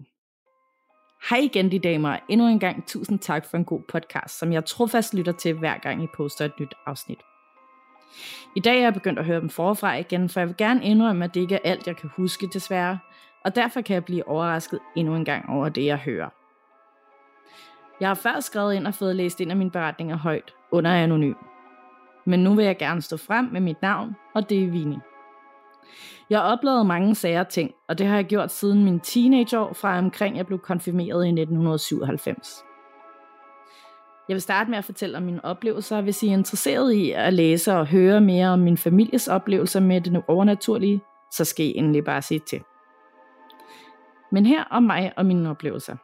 Hej igen de damer, endnu en gang tusind tak for en god podcast, som jeg trofast lytter til hver gang I poster et nyt afsnit. I dag er jeg begyndt at høre dem forfra igen, for jeg vil gerne indrømme, at det ikke er alt, jeg kan huske desværre, og derfor kan jeg blive overrasket endnu en gang over det, jeg hører. Jeg har før skrevet ind og fået læst ind af mine beretninger højt, under anonym. Men nu vil jeg gerne stå frem med mit navn, og det er Vini. Jeg har oplevet mange sager ting, og det har jeg gjort siden min teenageår, fra omkring jeg blev konfirmeret i 1997. Jeg vil starte med at fortælle om mine oplevelser, hvis I er interesseret i at læse og høre mere om min families oplevelser med det overnaturlige, så skal I endelig bare sige til. Men her om mig og mine oplevelser.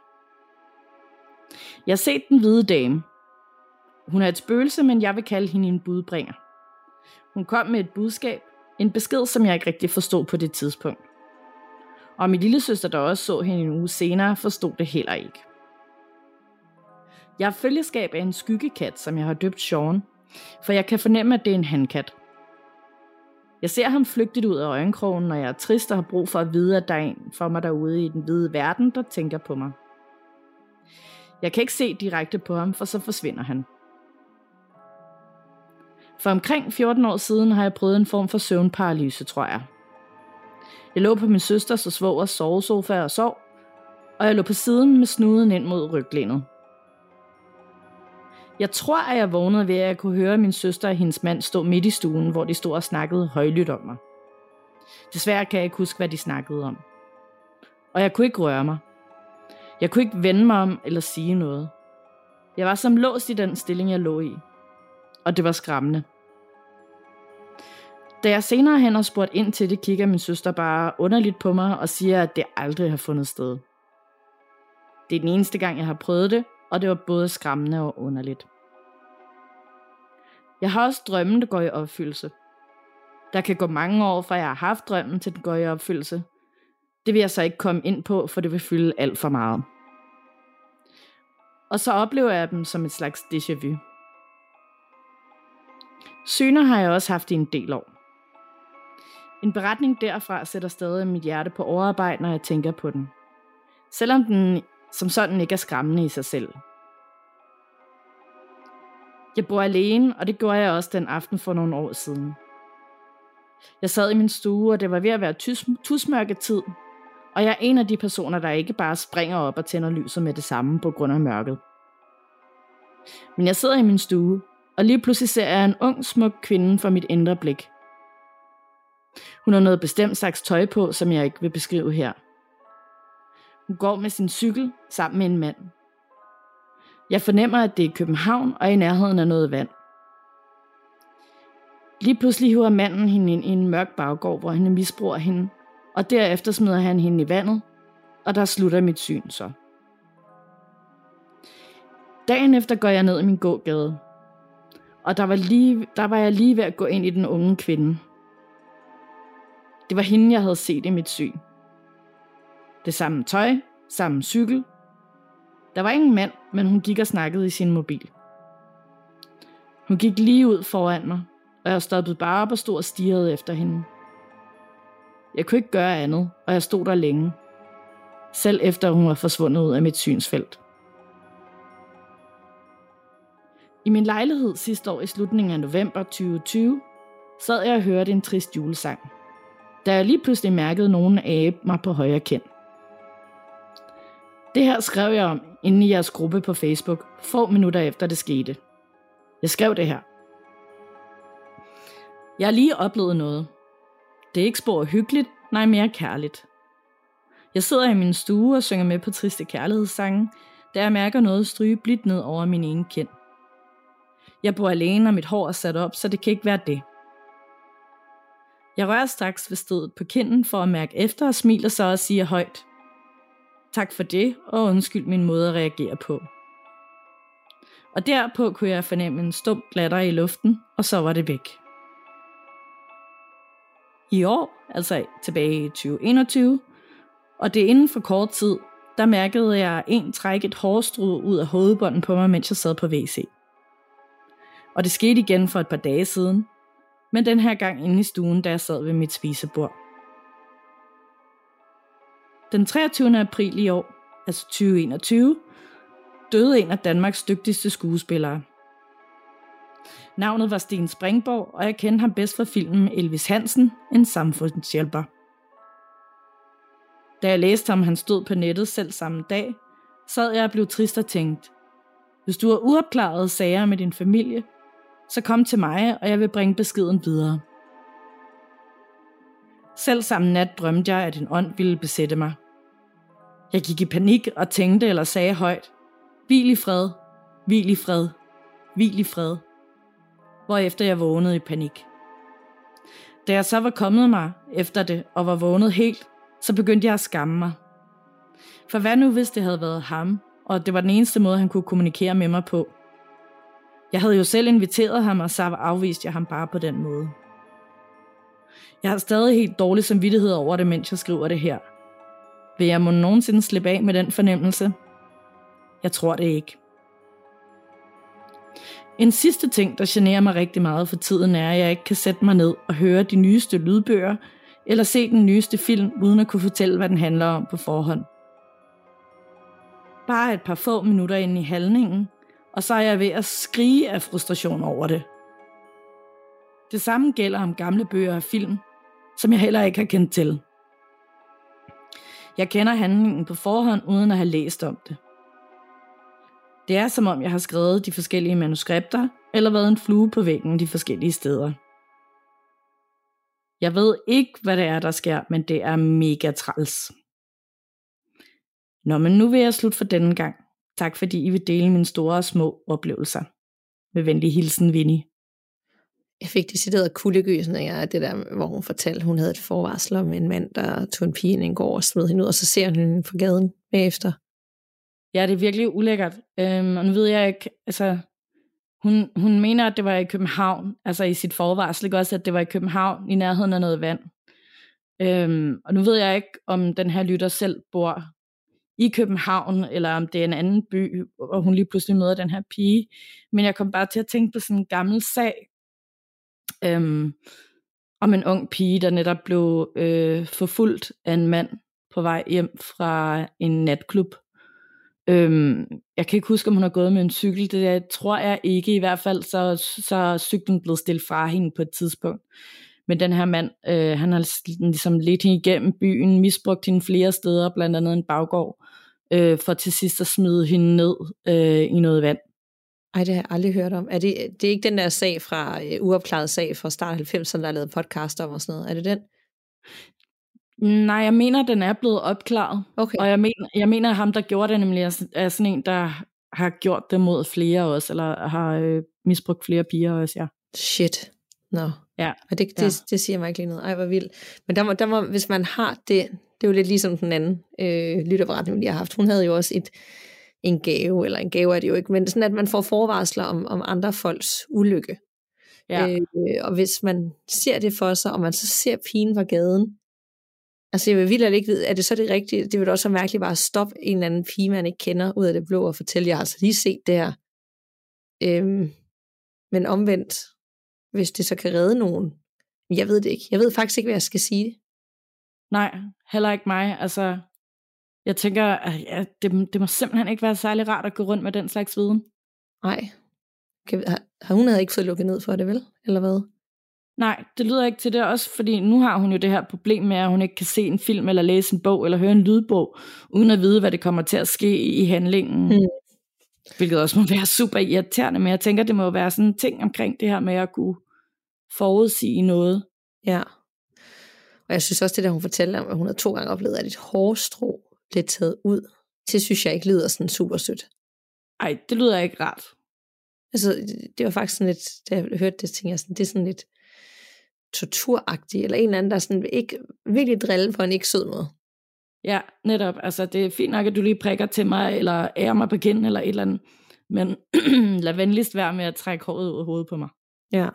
Jeg har set den hvide dame. Hun er et spøgelse, men jeg vil kalde hende en budbringer. Hun kom med et budskab, en besked, som jeg ikke rigtig forstod på det tidspunkt. Og min lille søster, der også så hende en uge senere, forstod det heller ikke. Jeg er følgeskab af en skyggekat, som jeg har døbt Sean, for jeg kan fornemme, at det er en handkat. Jeg ser ham flygtigt ud af øjenkrogen, når jeg er trist og har brug for at vide, at der er en for mig derude i den hvide verden, der tænker på mig. Jeg kan ikke se direkte på ham, for så forsvinder han. For omkring 14 år siden har jeg prøvet en form for søvnparalyse, tror jeg. Jeg lå på min søsters og svogers sovesofa og sov, og jeg lå på siden med snuden ind mod ryglænet. Jeg tror, at jeg vågnede ved, at jeg kunne høre min søster og hendes mand stå midt i stuen, hvor de stod og snakkede højlydt om mig. Desværre kan jeg ikke huske, hvad de snakkede om. Og jeg kunne ikke røre mig. Jeg kunne ikke vende mig om eller sige noget. Jeg var som låst i den stilling, jeg lå i og det var skræmmende. Da jeg senere hen har spurgt ind til det, kigger min søster bare underligt på mig og siger, at det aldrig har fundet sted. Det er den eneste gang, jeg har prøvet det, og det var både skræmmende og underligt. Jeg har også drømmen, der går i opfyldelse. Der kan gå mange år, fra jeg har haft drømmen, til den går i opfyldelse. Det vil jeg så ikke komme ind på, for det vil fylde alt for meget. Og så oplever jeg dem som et slags déjà vu. Syner har jeg også haft i en del år. En beretning derfra sætter stadig mit hjerte på overarbejde, når jeg tænker på den. Selvom den som sådan ikke er skræmmende i sig selv. Jeg bor alene, og det gjorde jeg også den aften for nogle år siden. Jeg sad i min stue, og det var ved at være tus- tusmørketid, og jeg er en af de personer, der ikke bare springer op og tænder lyset med det samme på grund af mørket. Men jeg sidder i min stue, og lige pludselig ser jeg en ung, smuk kvinde for mit indre blik. Hun har noget bestemt slags tøj på, som jeg ikke vil beskrive her. Hun går med sin cykel sammen med en mand. Jeg fornemmer, at det er København og i nærheden af noget vand. Lige pludselig hiver manden hende ind i en mørk baggård, hvor han misbruger hende, og derefter smider han hende i vandet, og der slutter mit syn så. Dagen efter går jeg ned i min gågade. Og der var, lige, der var jeg lige ved at gå ind i den unge kvinde. Det var hende, jeg havde set i mit syn. Det samme tøj, samme cykel. Der var ingen mand, men hun gik og snakkede i sin mobil. Hun gik lige ud foran mig, og jeg stoppede bare op og stod og stirrede efter hende. Jeg kunne ikke gøre andet, og jeg stod der længe. Selv efter hun var forsvundet ud af mit synsfelt. I min lejlighed sidste år i slutningen af november 2020, sad jeg og hørte en trist julesang. Da jeg lige pludselig mærkede nogen abe mig på højre kend. Det her skrev jeg om inde i jeres gruppe på Facebook, få minutter efter det skete. Jeg skrev det her. Jeg har lige oplevet noget. Det er ikke spor hyggeligt, nej mere kærligt. Jeg sidder i min stue og synger med på triste kærlighedssange, da jeg mærker noget stryge blidt ned over min ene kind. Jeg bor alene, og mit hår er sat op, så det kan ikke være det. Jeg rører straks ved stedet på kinden for at mærke efter og smiler så og siger højt. Tak for det, og undskyld min måde at reagere på. Og derpå kunne jeg fornemme en stum glatter i luften, og så var det væk. I år, altså tilbage i 2021, og det inden for kort tid, der mærkede jeg en trække et hårstrud ud af hovedbunden på mig, mens jeg sad på WC. Og det skete igen for et par dage siden, men den her gang inde i stuen, da jeg sad ved mit spisebord. Den 23. april i år, altså 2021, døde en af Danmarks dygtigste skuespillere. Navnet var Sten Springborg, og jeg kendte ham bedst fra filmen Elvis Hansen, en samfundshjælper. Da jeg læste om han stod på nettet selv samme dag, sad jeg og blev trist og tænkt, hvis du har uopklarede sager med din familie, så kom til mig, og jeg vil bringe beskeden videre. Selv samme nat drømte jeg, at en ånd ville besætte mig. Jeg gik i panik og tænkte eller sagde højt, Hvil i fred, hvil i fred, hvil i fred. Hvorefter jeg vågnede i panik. Da jeg så var kommet mig efter det og var vågnet helt, så begyndte jeg at skamme mig. For hvad nu hvis det havde været ham, og det var den eneste måde, han kunne kommunikere med mig på? Jeg havde jo selv inviteret ham, og så afviste jeg ham bare på den måde. Jeg har stadig helt dårlig samvittighed over det, mens jeg skriver det her. Vil jeg må nogensinde slippe af med den fornemmelse? Jeg tror det ikke. En sidste ting, der generer mig rigtig meget for tiden, er, at jeg ikke kan sætte mig ned og høre de nyeste lydbøger, eller se den nyeste film, uden at kunne fortælle, hvad den handler om på forhånd. Bare et par få minutter ind i handlingen, og så er jeg ved at skrige af frustration over det. Det samme gælder om gamle bøger og film, som jeg heller ikke har kendt til. Jeg kender handlingen på forhånd, uden at have læst om det. Det er som om, jeg har skrevet de forskellige manuskripter, eller været en flue på væggen de forskellige steder. Jeg ved ikke, hvad det er, der sker, men det er mega træls. Nå, men nu vil jeg slutte for denne gang. Tak fordi I vil dele mine store og små oplevelser. Med venlig hilsen, Vinnie. Jeg fik decideret kuldegysninger af det der, hvor hun fortalte, hun havde et forvarsel om en mand, der tog en pige ind en gård og smed hende ud, og så ser hun hende på gaden bagefter. Ja, det er virkelig ulækkert. Øhm, og nu ved jeg ikke, altså, hun, hun mener, at det var i København, altså i sit forvarsel, ikke også, at det var i København, i nærheden af noget vand. Øhm, og nu ved jeg ikke, om den her lytter selv bor i København, eller om det er en anden by, og hun lige pludselig møder den her pige. Men jeg kom bare til at tænke på sådan en gammel sag, øhm, om en ung pige, der netop blev øh, forfulgt af en mand på vej hjem fra en natklub. Øhm, jeg kan ikke huske, om hun har gået med en cykel. Det tror jeg ikke. I hvert fald så, så er cyklen blevet stillet fra hende på et tidspunkt. Men den her mand, øh, han har ligesom lidt hende igennem byen, misbrugt hende flere steder, blandt andet en baggård, øh, for til sidst at smide hende ned øh, i noget vand. Ej, det har jeg aldrig hørt om. Er det, det er ikke den der sag fra, uh, uopklaret sag fra start 90'erne, der er lavet podcast om og sådan noget? Er det den? Nej, jeg mener, den er blevet opklaret. Okay. Og jeg mener, jeg mener, at ham, der gjorde det, nemlig er, sådan en, der har gjort det mod flere også, eller har øh, misbrugt flere piger også, ja. Shit. Nå. No. Ja. Og det, det, ja. det siger mig ikke lige noget. Ej, hvor vildt. Men der må, der må, hvis man har det, det er jo lidt ligesom den anden øh, lytterberetning, vi har haft. Hun havde jo også et, en gave, eller en gave er det jo ikke, men sådan at man får forvarsler om, om andre folks ulykke. Ja. Øh, og hvis man ser det for sig, og man så ser pigen på gaden, altså jeg vil vildt ikke vide, er det så det rigtige? Det vil også være mærkeligt bare at stoppe en eller anden pige, man ikke kender, ud af det blå, og fortælle, jeg har altså lige set det her. Øhm, men omvendt, hvis det så kan redde nogen, jeg ved det ikke. Jeg ved faktisk ikke, hvad jeg skal sige. Nej, heller ikke mig. Altså, jeg tænker, at ja, det, det må simpelthen ikke være særlig rart at gå rundt med den slags viden. Nej. Har, har hun havde ikke fået lukket ned for det, vel? Eller hvad? Nej, det lyder ikke til det også, fordi nu har hun jo det her problem med, at hun ikke kan se en film, eller læse en bog, eller høre en lydbog, uden at vide, hvad det kommer til at ske i handlingen. Mm. Hvilket også må være super irriterende, men jeg tænker, det må være sådan en ting omkring det her med at kunne forudsige noget. Ja. Og jeg synes også, det der hun fortæller om, at hun har to gange oplevet, at et hårstrå blev taget ud. Det synes jeg ikke lyder sådan super sødt. Ej, det lyder ikke rart. Altså, det var faktisk sådan lidt, da jeg hørte det, tænkte jeg sådan, det er sådan lidt torturagtigt, eller en eller anden, der sådan ikke virkelig drille på en ikke sød måde. Ja, netop. Altså, det er fint nok, at du lige prikker til mig, eller ærer mig på kinden, eller et eller andet. Men lad venligst være med at trække håret ud af hovedet på mig. Ja.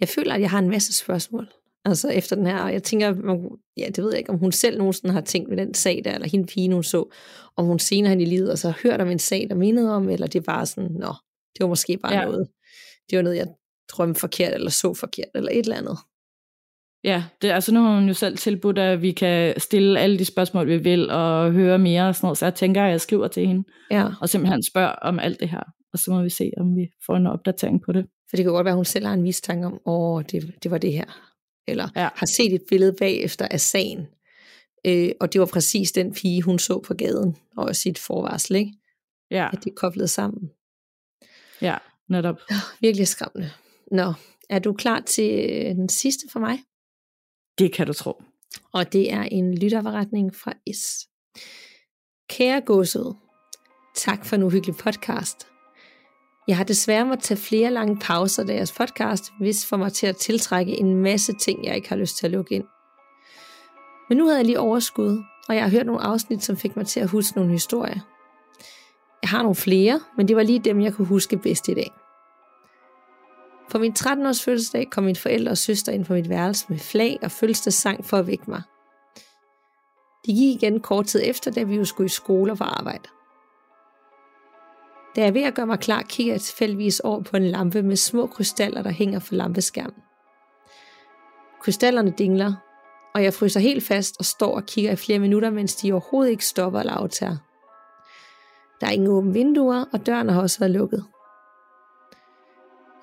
Jeg føler, at jeg har en masse spørgsmål. Altså efter den her, og jeg tænker, ja, det ved jeg ikke, om hun selv nogensinde har tænkt med den sag der, eller hende pige, hun så, om hun senere hen i livet, og så har hørt om en sag, der mindede om, eller det bare sådan, nå, det var måske bare ja. noget, det var noget, jeg drømte forkert, eller så forkert, eller et eller andet. Ja, det, altså nu har hun jo selv tilbudt, at vi kan stille alle de spørgsmål, vi vil, og høre mere og sådan noget, så jeg tænker, at jeg skriver til hende, ja. og simpelthen spørger om alt det her, og så må vi se, om vi får en opdatering på det. For det kan godt være, at hun selv har en mistanke om, åh, det, det var det her, eller ja. har set et billede bagefter af sagen, øh, og det var præcis den pige, hun så på gaden, og sit forvarsel, ikke? Ja. At de er koblet sammen. Ja, netop. Ja, virkelig skræmmende. Nå, er du klar til øh, den sidste for mig? Det kan du tro. Og det er en lytterforretning fra S. Kære gåsød, tak for en uhyggelig podcast. Jeg har desværre måttet tage flere lange pauser af jeres podcast, hvis får mig til at tiltrække en masse ting, jeg ikke har lyst til at lukke ind. Men nu havde jeg lige overskud, og jeg har hørt nogle afsnit, som fik mig til at huske nogle historier. Jeg har nogle flere, men det var lige dem, jeg kunne huske bedst i dag. På min 13-års fødselsdag kom min forældre og søster ind på mit værelse med flag og fødselsdagssang for at vække mig. De gik igen kort tid efter, da vi jo skulle i skole og på arbejde. Da jeg er ved at gøre mig klar, kigger jeg tilfældigvis over på en lampe med små krystaller, der hænger for lampeskærmen. Krystallerne dingler, og jeg fryser helt fast og står og kigger i flere minutter, mens de overhovedet ikke stopper eller aftager. Der er ingen åbne vinduer, og døren har også været lukket.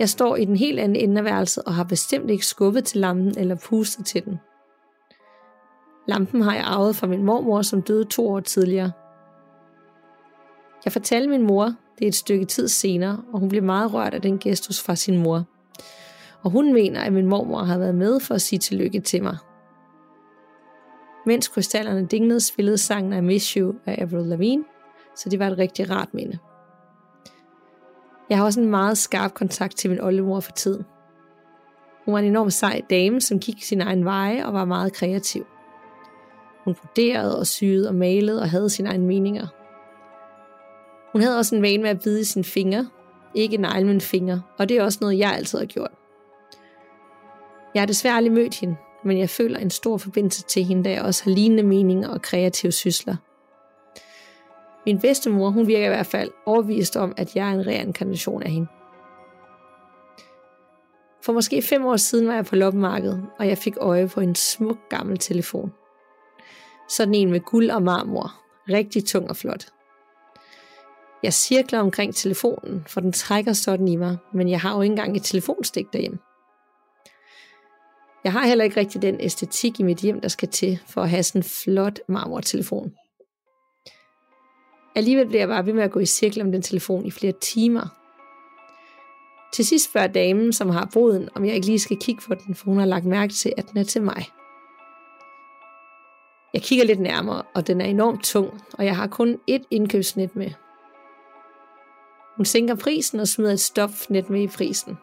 Jeg står i den helt anden ende af værelset og har bestemt ikke skubbet til lampen eller pustet til den. Lampen har jeg arvet fra min mormor, som døde to år tidligere. Jeg fortalte min mor, det er et stykke tid senere, og hun blev meget rørt af den gestus fra sin mor. Og hun mener, at min mormor har været med for at sige tillykke til mig. Mens krystallerne dinglede, spillede sangen I Miss You af Avril Lavigne, så det var et rigtig rart minde. Jeg har også en meget skarp kontakt til min oldemor for tiden. Hun var en enorm sej dame, som gik sin egen veje og var meget kreativ. Hun broderede og syede og malede og havde sine egne meninger. Hun havde også en vane med at bide sine fingre, ikke negle, men fingre, og det er også noget, jeg altid har gjort. Jeg har desværre aldrig mødt hende, men jeg føler en stor forbindelse til hende, da jeg også har lignende meninger og kreative sysler – min bedstemor, hun virker i hvert fald overvist om, at jeg er en reinkarnation af hende. For måske fem år siden var jeg på loppemarkedet, og jeg fik øje på en smuk gammel telefon. Sådan en med guld og marmor. Rigtig tung og flot. Jeg cirkler omkring telefonen, for den trækker sådan i mig, men jeg har jo ikke engang et telefonstik derhjemme. Jeg har heller ikke rigtig den æstetik i mit hjem, der skal til for at have sådan en flot marmortelefon. Alligevel blev jeg bare ved med at gå i cirkel om den telefon i flere timer. Til sidst spørger damen, som har boden, om jeg ikke lige skal kigge på den, for hun har lagt mærke til, at den er til mig. Jeg kigger lidt nærmere, og den er enormt tung, og jeg har kun ét indkøbsnet med. Hun sænker prisen og smider et stofnet med i prisen.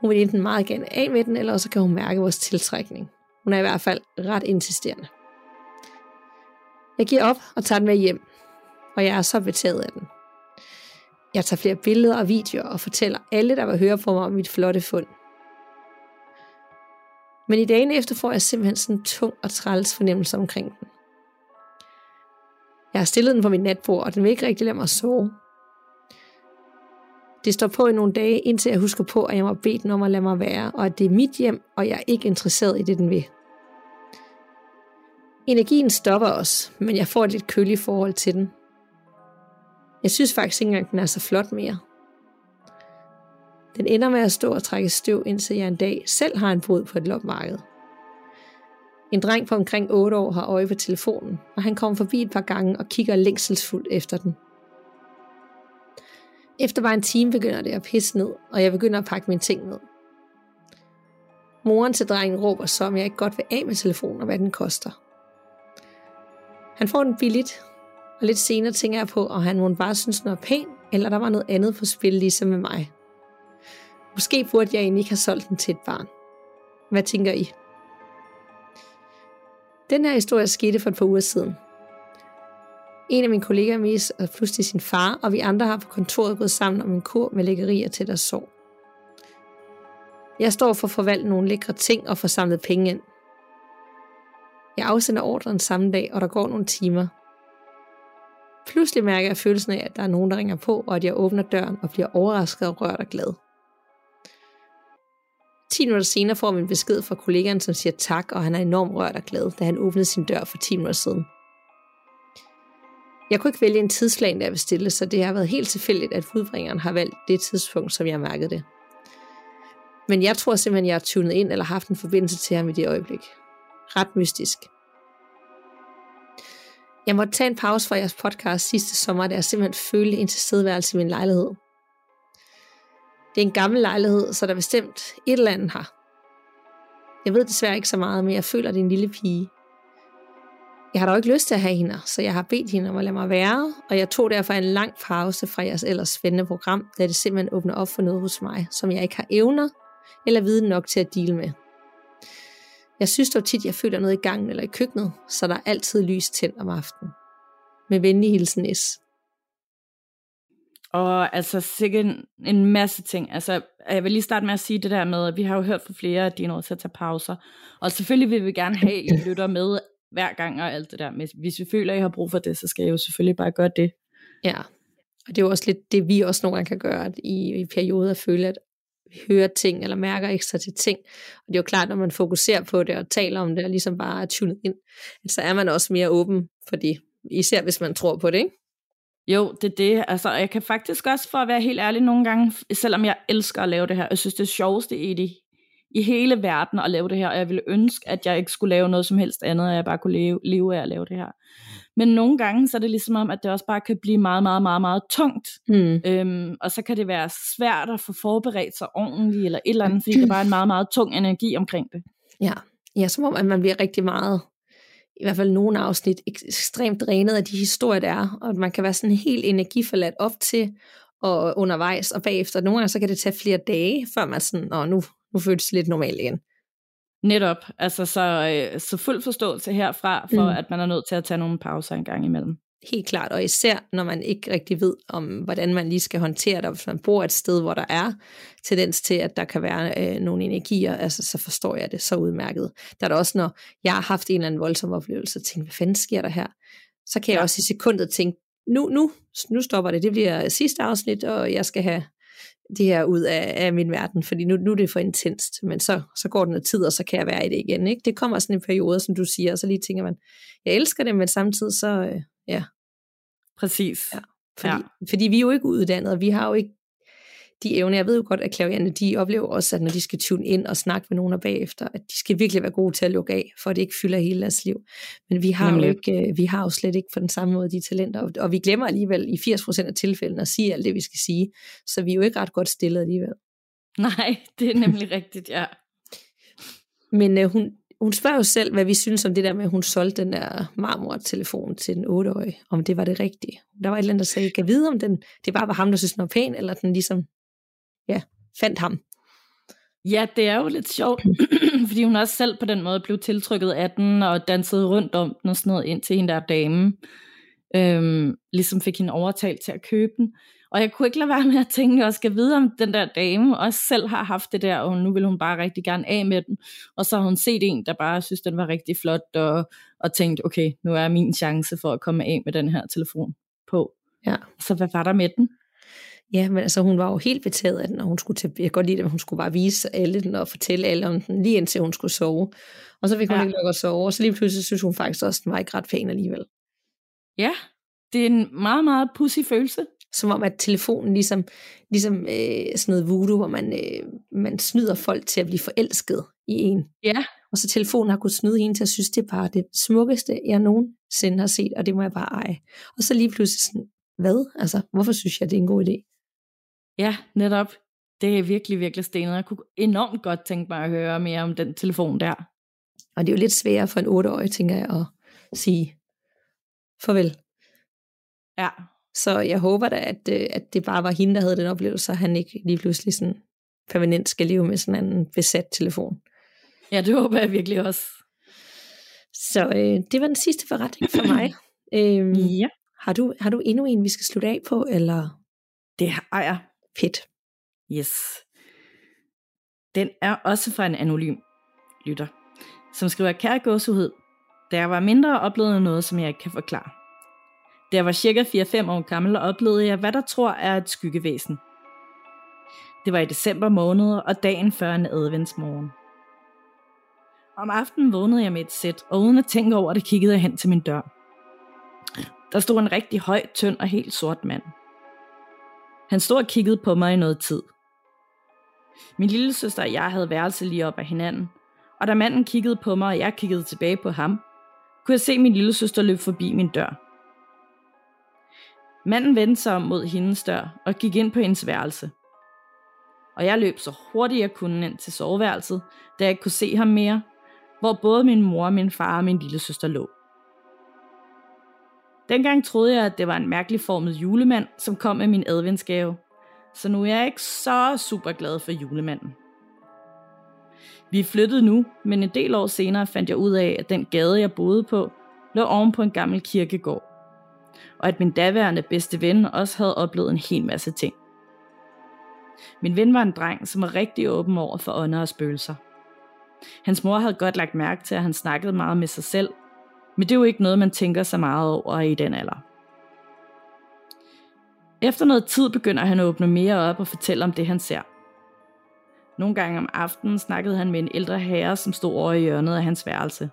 Hun vil enten meget gerne af med den, eller så kan hun mærke vores tiltrækning. Hun er i hvert fald ret insisterende. Jeg giver op og tager den med hjem. og jeg er så betaget af den. Jeg tager flere billeder og videoer og fortæller alle, der vil høre på mig om mit flotte fund. Men i dagene efter får jeg simpelthen sådan en tung og træls fornemmelse omkring den. Jeg har stillet den på mit natbord, og den vil ikke rigtig lade mig sove. Det står på i nogle dage, indtil jeg husker på, at jeg må bede den om at lade mig være, og at det er mit hjem, og jeg er ikke interesseret i det, den vil. Energien stopper os, men jeg får et lidt køligt forhold til den. Jeg synes faktisk ikke engang, den er så flot mere. Den ender med at stå og trække støv, indtil jeg en dag selv har en bod på et lopmarked. En dreng på omkring 8 år har øje på telefonen, og han kommer forbi et par gange og kigger længselsfuldt efter den. Efter bare en time begynder det at pisse ned, og jeg begynder at pakke mine ting ned. Moren til drengen råber så, om jeg ikke godt vil af med telefonen og hvad den koster. Han får den billigt, og lidt senere tænker jeg på, om han må bare synes noget pæn, eller der var noget andet på spil ligesom med mig. Måske burde jeg egentlig ikke have solgt den til et barn. Hvad tænker I? Den her historie skete for et par uger siden. En af mine kollegaer er pludselig sin far, og vi andre har på kontoret gået sammen om en kur med lækkerier til deres sov. Jeg står for at forvalte nogle lækre ting og få samlet penge ind. Jeg afsender ordren samme dag, og der går nogle timer. Pludselig mærker jeg følelsen af, at der er nogen, der ringer på, og at jeg åbner døren og bliver overrasket og rørt og glad. 10 minutter senere får vi en besked fra kollegaen, som siger tak, og han er enormt rørt og glad, da han åbnede sin dør for 10 minutter siden. Jeg kunne ikke vælge en tidsplan, der jeg bestille, så det har været helt tilfældigt, at budbringeren har valgt det tidspunkt, som jeg mærkede det. Men jeg tror simpelthen, jeg har tunet ind eller haft en forbindelse til ham i det øjeblik. Ret mystisk. Jeg måtte tage en pause fra jeres podcast sidste sommer, da jeg simpelthen følte en tilstedeværelse i min lejlighed. Det er en gammel lejlighed, så der er bestemt et eller andet her. Jeg ved desværre ikke så meget, men jeg føler, det er en lille pige. Jeg har dog ikke lyst til at have hende, så jeg har bedt hende om at lade mig være, og jeg tog derfor en lang pause fra jeres ellers spændende program, da det simpelthen åbner op for noget hos mig, som jeg ikke har evner eller viden nok til at dele med. Jeg synes dog tit, jeg føler noget i gangen eller i køkkenet, så der er altid lys tændt om aftenen. Med venlig hilsen S. Og altså sikkert en, en masse ting. Altså, jeg vil lige starte med at sige det der med, at vi har jo hørt fra flere, at de er nødt til at tage pauser. Og selvfølgelig vil vi gerne have, at I lytter med hver gang og alt det der. Men hvis vi føler, at I har brug for det, så skal jeg jo selvfølgelig bare gøre det. Ja, og det er jo også lidt det, vi også nogle gange kan gøre, at i, i perioder føle, at hører ting, eller mærker ekstra til ting. Og det er jo klart, når man fokuserer på det, og taler om det, og ligesom bare er tunet ind, så er man også mere åben for det. Især hvis man tror på det, ikke? Jo, det er det. Altså, jeg kan faktisk også, for at være helt ærlig nogle gange, selvom jeg elsker at lave det her, jeg synes det er sjoveste i det, i hele verden at lave det her, og jeg ville ønske, at jeg ikke skulle lave noget som helst andet, og jeg bare kunne leve, leve af at lave det her. Men nogle gange, så er det ligesom om, at det også bare kan blive meget, meget, meget, meget tungt. Mm. Øhm, og så kan det være svært at få forberedt sig ordentligt, eller et eller andet, fordi der bare er en meget, meget tung energi omkring det. Ja, ja som om, at man bliver rigtig meget i hvert fald nogle afsnit, ekstremt drænet af de historier, der er, og man kan være sådan helt energiforladt op til og undervejs, og bagefter. Nogle gange så kan det tage flere dage, før man sådan, Nå, nu, nu føles det lidt normalt igen. Netop, altså så, øh, så fuld forståelse herfra, for mm. at man er nødt til at tage nogle pauser en gang imellem. Helt klart, og især når man ikke rigtig ved, om hvordan man lige skal håndtere det, hvis man bor et sted, hvor der er tendens til, at der kan være øh, nogle energier, altså så forstår jeg det så udmærket. Der er der også, når jeg har haft en eller anden voldsom oplevelse, og tænkt, hvad fanden sker der her? Så kan jeg ja. også i sekundet tænke, nu, nu, nu stopper det, det bliver sidste afsnit, og jeg skal have det her ud af, af min verden, fordi nu, nu er det for intenst, men så, så går den noget tid, og så kan jeg være i det igen. Ikke? Det kommer sådan en periode, som du siger, og så lige tænker man, jeg elsker det, men samtidig så, øh, ja. Præcis. Ja. Fordi, ja. fordi vi er jo ikke uddannet, og vi har jo ikke de evner. Jeg ved jo godt, at klavierne, de oplever også, at når de skal tune ind og snakke med nogen af bagefter, at de skal virkelig være gode til at lukke af, for at det ikke fylder hele deres liv. Men vi har Nemlig. jo ikke, øh, vi har jo slet ikke på den samme måde de talenter, og, og vi glemmer alligevel i 80% af tilfældene at sige alt det, vi skal sige. Så vi er jo ikke ret godt stillet alligevel. Nej, det er nemlig rigtigt, ja. Men øh, hun, hun spørger jo selv, hvad vi synes om det der med, at hun solgte den der marmortelefon til den 8-årige, om det var det rigtige. Der var et eller andet, der sagde, kan vide, om den, det bare var ham, der synes, den var pæn, eller den ligesom ja, fandt ham. Ja, det er jo lidt sjovt, fordi hun også selv på den måde blev tiltrykket af den, og dansede rundt om den og sådan noget, ind til hende der dame. øhm, ligesom fik hende overtalt til at købe den. Og jeg kunne ikke lade være med at tænke, og skal vide om den der dame også selv har haft det der, og nu vil hun bare rigtig gerne af med den. Og så har hun set en, der bare synes, den var rigtig flot, og, og tænkt, okay, nu er min chance for at komme af med den her telefon på. Ja. Så hvad var der med den? Ja, men altså hun var jo helt betaget af den, og hun skulle til, jeg kan godt lide at hun skulle bare vise alle den og fortælle alle om den, lige indtil hun skulle sove. Og så fik hun ja. ikke lov at sove, og så lige pludselig synes hun faktisk også, at den var ikke ret pæn alligevel. Ja, det er en meget, meget pussy følelse. Som om, at telefonen ligesom, ligesom øh, sådan noget voodoo, hvor man, øh, man snyder folk til at blive forelsket i en. Ja. Og så telefonen har kunnet snyde en til at synes, det er bare det smukkeste, jeg nogensinde har set, og det må jeg bare eje. Og så lige pludselig sådan, hvad? Altså, hvorfor synes jeg, det er en god idé? Ja, netop. Det er virkelig, virkelig stenet. Jeg kunne enormt godt tænke mig at høre mere om den telefon der. Og det er jo lidt sværere for en 8-årig, tænker jeg, at sige farvel. Ja. Så jeg håber da, at, øh, at det bare var hende, der havde den oplevelse, og han ikke lige pludselig sådan permanent skal leve med sådan en besat telefon. Ja, det håber jeg virkelig også. Så øh, det var den sidste forretning for mig. øhm, ja. har, du, har du endnu en, vi skal slutte af på, eller? Det har jeg. Fedt. Yes. Den er også fra en anonym lytter, som skriver, kære gåsehud, da jeg var mindre oplevede noget, som jeg ikke kan forklare. Da jeg var cirka 4-5 år gammel, oplevede jeg, hvad der tror er et skyggevæsen. Det var i december måned, og dagen før en adventsmorgen. Om aftenen vågnede jeg med et sæt, og uden at tænke over det, kiggede jeg hen til min dør. Der stod en rigtig høj, tynd og helt sort mand. Han stod og kiggede på mig i noget tid. Min lille søster og jeg havde værelse lige op af hinanden, og da manden kiggede på mig, og jeg kiggede tilbage på ham, kunne jeg se min lille søster løbe forbi min dør. Manden vendte sig om mod hendes dør og gik ind på hendes værelse. Og jeg løb så hurtigt jeg kunne ind til soveværelset, da jeg ikke kunne se ham mere, hvor både min mor, min far og min lille søster lå. Dengang troede jeg, at det var en mærkelig formet julemand, som kom med min adventsgave. Så nu er jeg ikke så super glad for julemanden. Vi flyttede nu, men en del år senere fandt jeg ud af, at den gade, jeg boede på, lå oven på en gammel kirkegård. Og at min daværende bedste ven også havde oplevet en hel masse ting. Min ven var en dreng, som var rigtig åben over for ånder og spøgelser. Hans mor havde godt lagt mærke til, at han snakkede meget med sig selv, men det er jo ikke noget, man tænker så meget over i den alder. Efter noget tid begynder han at åbne mere op og fortælle om det, han ser. Nogle gange om aftenen snakkede han med en ældre herre, som stod over i hjørnet af hans værelse.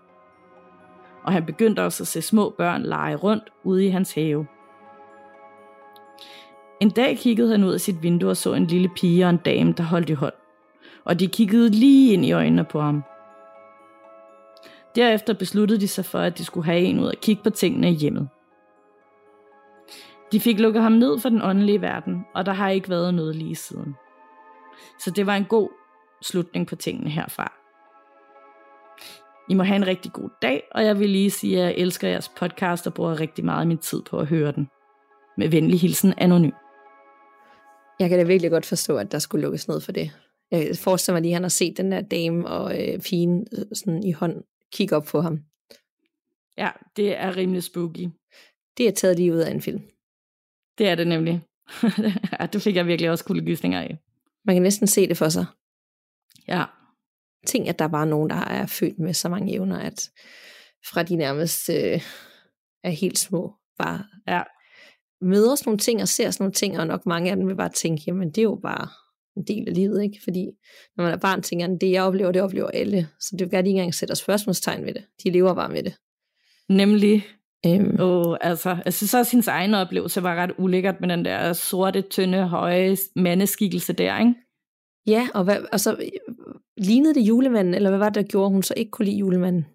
Og han begyndte også at se små børn lege rundt ude i hans have. En dag kiggede han ud af sit vindue og så en lille pige og en dame, der holdt i hånd. Og de kiggede lige ind i øjnene på ham. Derefter besluttede de sig for, at de skulle have en ud og kigge på tingene i hjemmet. De fik lukket ham ned for den åndelige verden, og der har ikke været noget lige siden. Så det var en god slutning på tingene herfra. I må have en rigtig god dag, og jeg vil lige sige, at jeg elsker jeres podcast og bruger rigtig meget af min tid på at høre den. Med venlig hilsen, Anonym. Jeg kan da virkelig godt forstå, at der skulle lukkes ned for det. Jeg forestiller mig lige, at han har set den der dame og øh, pigen øh, sådan i hånd kigge op på ham. Ja, det er rimelig spooky. Det er taget lige ud af en film. Det er det nemlig. ja, det fik jeg virkelig også kuldegysninger af. Man kan næsten se det for sig. Ja. Tænk, at der bare er nogen, der er født med så mange evner, at fra de nærmest øh, er helt små, bare ja. møder sådan nogle ting og ser sådan nogle ting, og nok mange af dem vil bare tænke, jamen det er jo bare en del af livet, ikke? Fordi når man er barn, tænker man, det jeg oplever, det oplever alle. Så det vil gerne ikke engang sætte spørgsmålstegn ved det. De lever bare med det. Nemlig. Øhm. Oh, altså, jeg synes også, at hendes egen oplevelse var ret ulækkert med den der sorte, tynde, høje mandeskikkelse der, ikke? Ja, og, hvad, og så lignede det julemanden, eller hvad var det, der gjorde, hun så ikke kunne lide julemanden?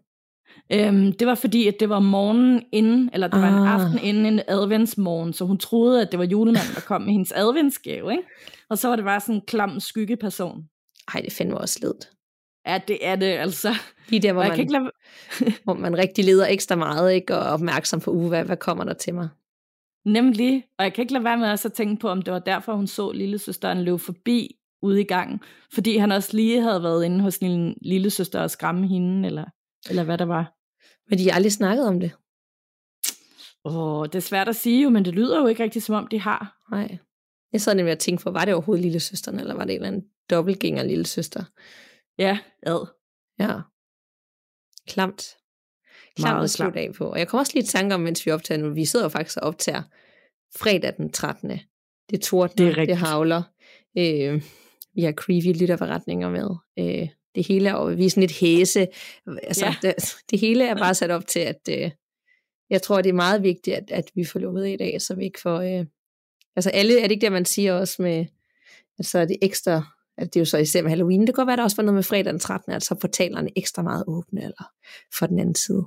Øhm, det var fordi, at det var morgenen inden, eller det ah. var en ah. aften inden en adventsmorgen, så hun troede, at det var julemanden, der kom med hendes adventsgave, ikke? Og så var det bare sådan en klam skyggeperson. Ej, det finder også ledt. Ja, det er det altså. Lige der, hvor, man, ikke lade... hvor man rigtig leder ekstra meget, ikke? Og er opmærksom på, uh, hvad, hvad kommer der til mig? Nemlig. Og jeg kan ikke lade være med at tænke på, om det var derfor, hun så lille søsteren løbe forbi ude i gangen. Fordi han også lige havde været inde hos lille, lille søster og skræmme hende, eller, eller hvad der var. Men de har aldrig snakket om det? Åh, det er svært at sige jo, men det lyder jo ikke rigtig som om, de har. Nej. Jeg sad nemlig og tænkte på, var det overhovedet lille søsteren, eller var det en eller anden dobbeltgænger lille søster? Ja, ad. Ja. Klamt. Klamt Meget at slutte af på. Og jeg kommer også lige i tanke om, mens vi optager nu, vi sidder jo faktisk og optager fredag den 13. Det tordner, Det er det, rigtigt. det havler. Øh, vi har creepy lytterberetninger med. Øh, det hele jo, vi er sådan lidt hæse. Altså, Ja. det, det hele er bare sat op til, at øh, jeg tror, det er meget vigtigt, at, at vi får lukket i dag, så vi ikke får... Øh, altså alle, er det ikke det, man siger også med, at så er det ekstra, at det er jo så især med Halloween, det kan godt være, der også var noget med fredag den 13., at så er portalerne ekstra meget åbne, eller for den anden side.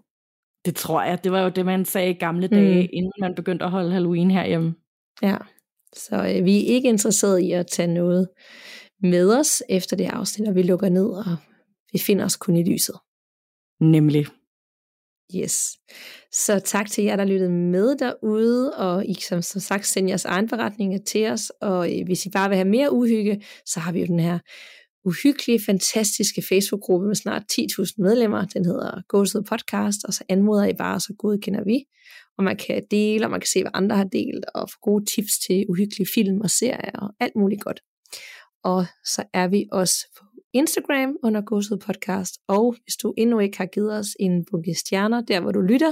Det tror jeg. Det var jo det, man sagde i gamle dage, Mm. inden man begyndte at holde Halloween herhjemme. Ja, så øh, vi er ikke interesseret i at tage noget med os efter det afsnit, og vi lukker ned, og vi finder os kun i lyset. Nemlig. Yes. Så tak til jer, der lyttede med derude, og I som, som sagt sende jeres egen beretninger til os, og øh, hvis I bare vil have mere uhygge, så har vi jo den her uhyggelige, fantastiske Facebook-gruppe med snart 10.000 medlemmer. Den hedder Gåsede Podcast, og så anmoder I bare, så godkender vi. Og man kan dele, og man kan se, hvad andre har delt, og få gode tips til uhyggelige film og serier, og alt muligt godt. Og så er vi også på Instagram under Gåsede Podcast, og hvis du endnu ikke har givet os en bunke stjerner, der hvor du lytter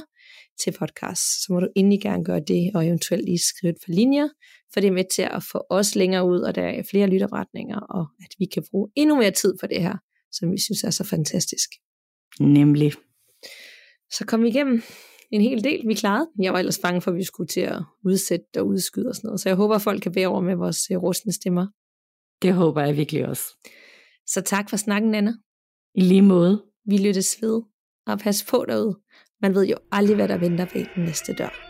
til podcast, så må du endelig gerne gøre det, og eventuelt lige skrive et par linjer, for det er med til at få os længere ud, og der er flere lytterretninger, og at vi kan bruge endnu mere tid på det her, som vi synes er så fantastisk. Nemlig. Så kom vi igennem en hel del, vi klarede. Jeg var ellers bange for, at vi skulle til at udsætte og udskyde og sådan noget, så jeg håber, at folk kan bære over med vores øh, rustne stemmer. Det håber jeg virkelig også. Så tak for snakken, Anna. I lige måde. Vi lyttes ved, og pas på derude. Man ved jo aldrig, hvad der venter bag den næste dør.